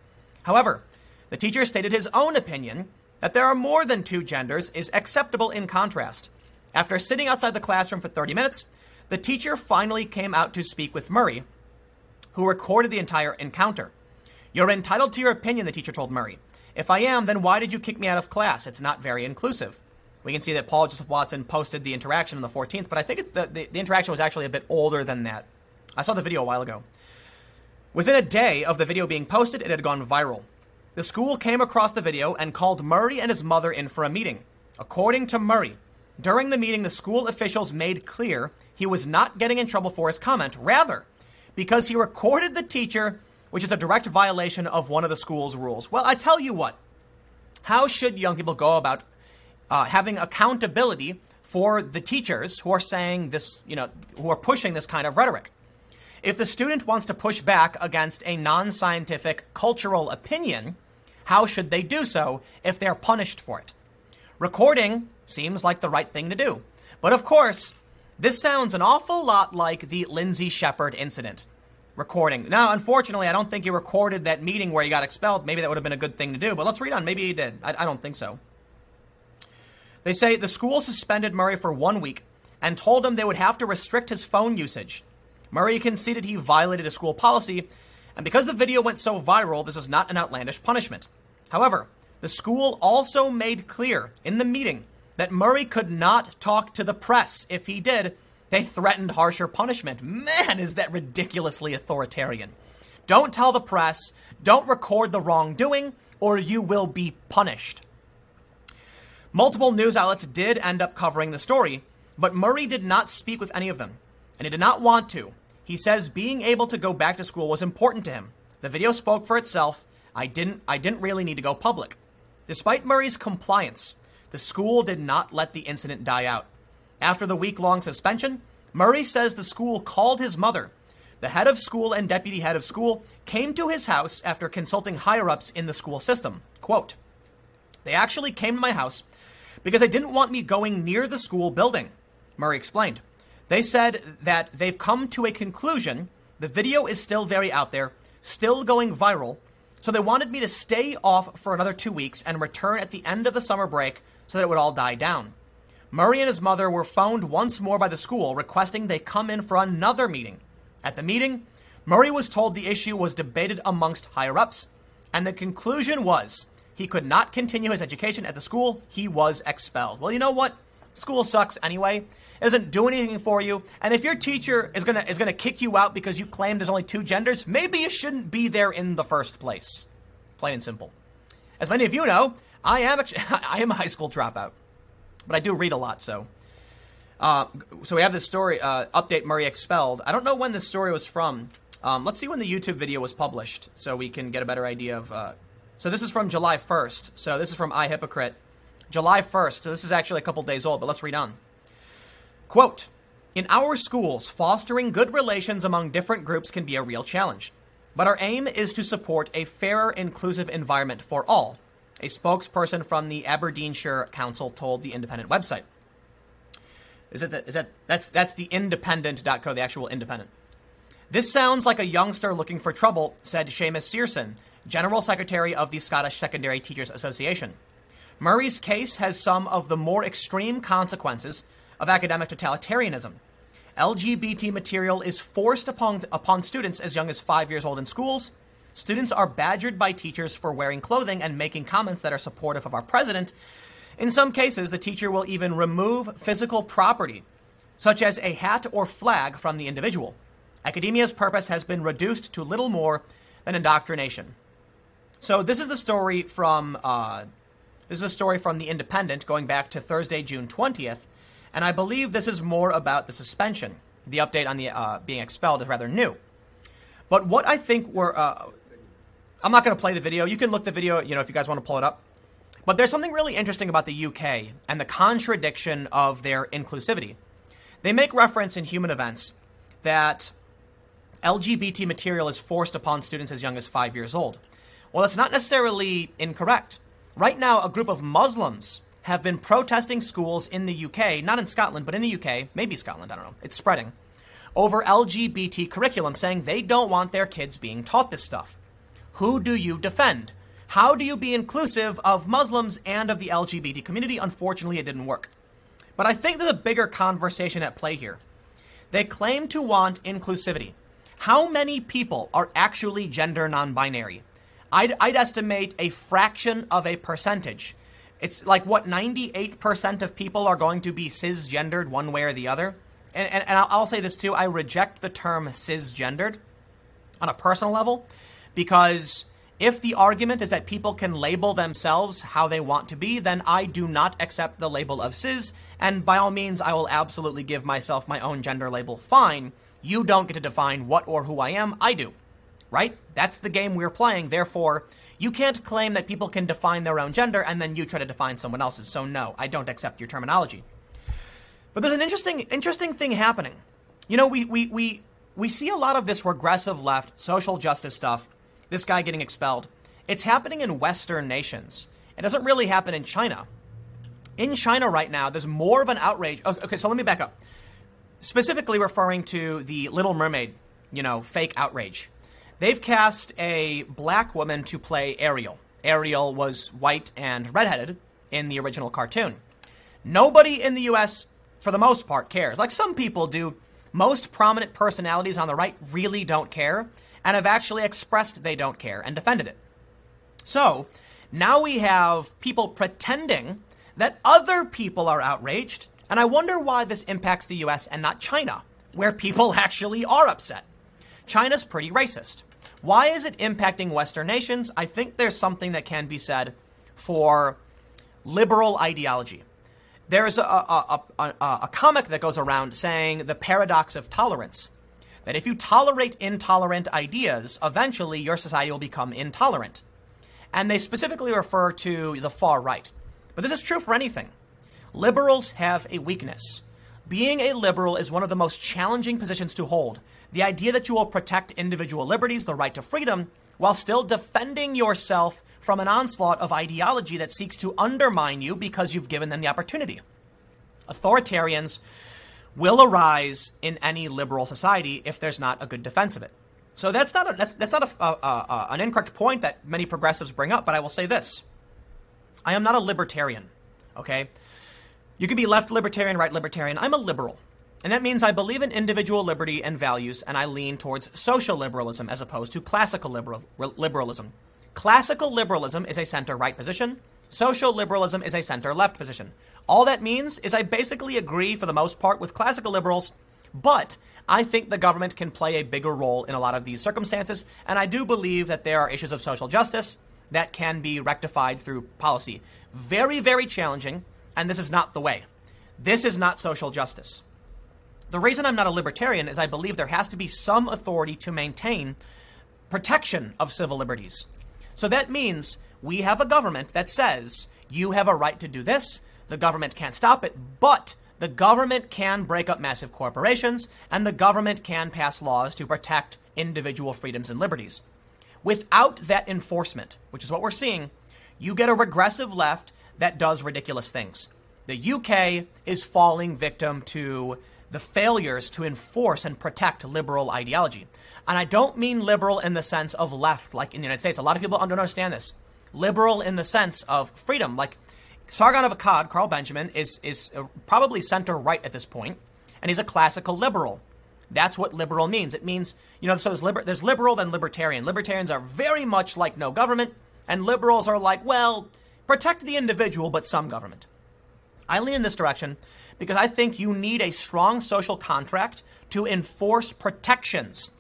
However, the teacher stated his own opinion that there are more than two genders is acceptable in contrast. After sitting outside the classroom for 30 minutes, the teacher finally came out to speak with Murray, who recorded the entire encounter. You're entitled to your opinion, the teacher told Murray. If I am, then why did you kick me out of class? It's not very inclusive. We can see that Paul Joseph Watson posted the interaction on the 14th, but I think it's the, the, the interaction was actually a bit older than that. I saw the video a while ago. Within a day of the video being posted, it had gone viral. The school came across the video and called Murray and his mother in for a meeting. According to Murray, during the meeting, the school officials made clear he was not getting in trouble for his comment, rather, because he recorded the teacher which is a direct violation of one of the school's rules. Well, I tell you what, how should young people go about uh, having accountability for the teachers who are saying this, you know, who are pushing this kind of rhetoric? If the student wants to push back against a non scientific cultural opinion, how should they do so if they're punished for it? Recording seems like the right thing to do. But of course, this sounds an awful lot like the Lindsay Shepherd incident recording. Now, unfortunately, I don't think he recorded that meeting where he got expelled. Maybe that would have been a good thing to do, but let's read on. Maybe he did. I, I don't think so. They say the school suspended Murray for one week and told him they would have to restrict his phone usage. Murray conceded he violated a school policy, and because the video went so viral, this was not an outlandish punishment. However, the school also made clear in the meeting that Murray could not talk to the press. If he did, they threatened harsher punishment. Man, is that ridiculously authoritarian. Don't tell the press, don't record the wrongdoing, or you will be punished. Multiple news outlets did end up covering the story, but Murray did not speak with any of them, and he did not want to. He says being able to go back to school was important to him. The video spoke for itself. I didn't I didn't really need to go public. Despite Murray's compliance, the school did not let the incident die out. After the week long suspension, Murray says the school called his mother. The head of school and deputy head of school came to his house after consulting higher ups in the school system. Quote, They actually came to my house because they didn't want me going near the school building, Murray explained. They said that they've come to a conclusion. The video is still very out there, still going viral. So they wanted me to stay off for another two weeks and return at the end of the summer break so that it would all die down. Murray and his mother were phoned once more by the school requesting they come in for another meeting. At the meeting, Murray was told the issue was debated amongst higher ups, and the conclusion was he could not continue his education at the school. He was expelled. Well, you know what? School sucks anyway. It doesn't do anything for you. And if your teacher is gonna is gonna kick you out because you claim there's only two genders, maybe you shouldn't be there in the first place. Plain and simple. As many of you know, I am a, [laughs] I am a high school dropout but I do read a lot, so. Uh, so we have this story, uh, update Murray expelled. I don't know when this story was from. Um, let's see when the YouTube video was published so we can get a better idea of. Uh, so this is from July 1st. So this is from iHypocrite. July 1st. So this is actually a couple days old, but let's read on. Quote In our schools, fostering good relations among different groups can be a real challenge. But our aim is to support a fairer, inclusive environment for all, a spokesperson from the Aberdeenshire Council told the Independent website. Is that, is that that's that's the independent.co, the actual independent. This sounds like a youngster looking for trouble, said Seamus Searson, General Secretary of the Scottish Secondary Teachers Association. Murray's case has some of the more extreme consequences of academic totalitarianism. LGBT material is forced upon, upon students as young as five years old in schools, Students are badgered by teachers for wearing clothing and making comments that are supportive of our president. In some cases, the teacher will even remove physical property such as a hat or flag from the individual. Academia's purpose has been reduced to little more than indoctrination. So this is the story from uh, this is a story from the Independent going back to Thursday, June 20th, and I believe this is more about the suspension. The update on the uh, being expelled is rather new. But what I think we're, uh, I'm not going to play the video. You can look the video, you know, if you guys want to pull it up. But there's something really interesting about the UK and the contradiction of their inclusivity. They make reference in human events that LGBT material is forced upon students as young as five years old. Well, that's not necessarily incorrect. Right now, a group of Muslims have been protesting schools in the UK, not in Scotland, but in the UK, maybe Scotland, I don't know, it's spreading, over LGBT curriculum, saying they don't want their kids being taught this stuff. Who do you defend? How do you be inclusive of Muslims and of the LGBT community? Unfortunately, it didn't work. But I think there's a bigger conversation at play here. They claim to want inclusivity. How many people are actually gender non binary? I'd, I'd, estimate a fraction of a percentage. It's like what 98% of people are going to be cisgendered one way or the other. And, and, and I'll, I'll say this too I reject the term cisgendered on a personal level because if the argument is that people can label themselves how they want to be, then I do not accept the label of cis, and by all means, I will absolutely give myself my own gender label. Fine. You don't get to define what or who I am, I do. Right? That's the game we're playing. Therefore, you can't claim that people can define their own gender and then you try to define someone else's. So no, I don't accept your terminology. But there's an interesting interesting thing happening. You know, we we we we see a lot of this regressive left social justice stuff this guy getting expelled. It's happening in Western nations. It doesn't really happen in China. In China right now, there's more of an outrage. Okay, so let me back up. Specifically referring to the Little Mermaid, you know, fake outrage. They've cast a black woman to play Ariel. Ariel was white and redheaded in the original cartoon. Nobody in the US, for the most part, cares. Like some people do. Most prominent personalities on the right really don't care and have actually expressed they don't care and defended it. So now we have people pretending that other people are outraged, and I wonder why this impacts the US and not China, where people [laughs] actually are upset. China's pretty racist. Why is it impacting Western nations? I think there's something that can be said for liberal ideology. There's a, a, a, a, comic that goes around saying the paradox of tolerance that if you tolerate intolerant ideas, eventually your society will become intolerant. And they specifically refer to the far right. But this is true for anything. Liberals have a weakness. Being a liberal is one of the most challenging positions to hold. The idea that you will protect individual liberties, the right to freedom, while still defending yourself from an onslaught of ideology that seeks to undermine you because you've given them the opportunity. Authoritarians will arise in any liberal society if there's not a good defense of it. So that's not a, that's, that's not a, a, a, an incorrect point that many progressives bring up, but I will say this. I am not a libertarian, okay? You can be left libertarian, right libertarian. I'm a liberal. And that means I believe in individual liberty and values, and I lean towards social liberalism as opposed to classical liberal, liberalism. Classical liberalism is a center right position. Social liberalism is a center left position. All that means is I basically agree for the most part with classical liberals, but I think the government can play a bigger role in a lot of these circumstances, and I do believe that there are issues of social justice that can be rectified through policy. Very, very challenging, and this is not the way. This is not social justice. The reason I'm not a libertarian is I believe there has to be some authority to maintain protection of civil liberties. So that means we have a government that says you have a right to do this, the government can't stop it, but the government can break up massive corporations and the government can pass laws to protect individual freedoms and liberties. Without that enforcement, which is what we're seeing, you get a regressive left that does ridiculous things. The UK is falling victim to the failures to enforce and protect liberal ideology. And I don't mean liberal in the sense of left, like in the United States. A lot of people don't understand this. Liberal in the sense of freedom, like Sargon of Akkad, Carl Benjamin, is, is uh, probably center right at this point, and he's a classical liberal. That's what liberal means. It means, you know, so there's, liber- there's liberal, then libertarian. Libertarians are very much like no government, and liberals are like, well, protect the individual, but some government. I lean in this direction because I think you need a strong social contract to enforce protections.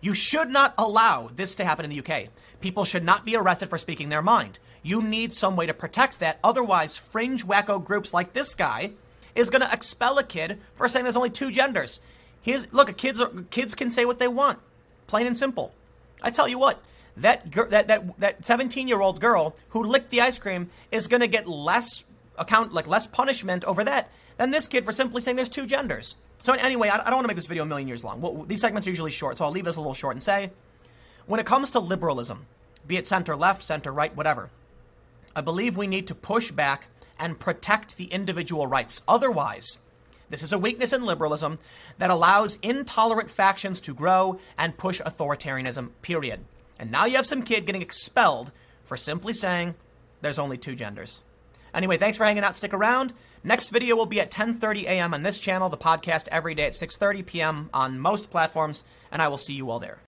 You should not allow this to happen in the UK. People should not be arrested for speaking their mind. You need some way to protect that. Otherwise, fringe wacko groups like this guy is going to expel a kid for saying there's only two genders. Here's, look, kids, are, kids can say what they want, plain and simple. I tell you what, that that that that 17 year old girl who licked the ice cream is going to get less account like less punishment over that than this kid for simply saying there's two genders. So anyway, I, I don't want to make this video a million years long. Well, these segments are usually short, so I'll leave this a little short and say, when it comes to liberalism, be it center left, center right, whatever, I believe we need to push back and protect the individual rights. Otherwise, this is a weakness in liberalism that allows intolerant factions to grow and push authoritarianism, period. And now you have some kid getting expelled for simply saying there's only two genders. Anyway, thanks for hanging out. Stick around. Next video will be at 10:30 a.m. on this channel, the podcast every day at 6:30 p.m. on most platforms, and I will see you all there.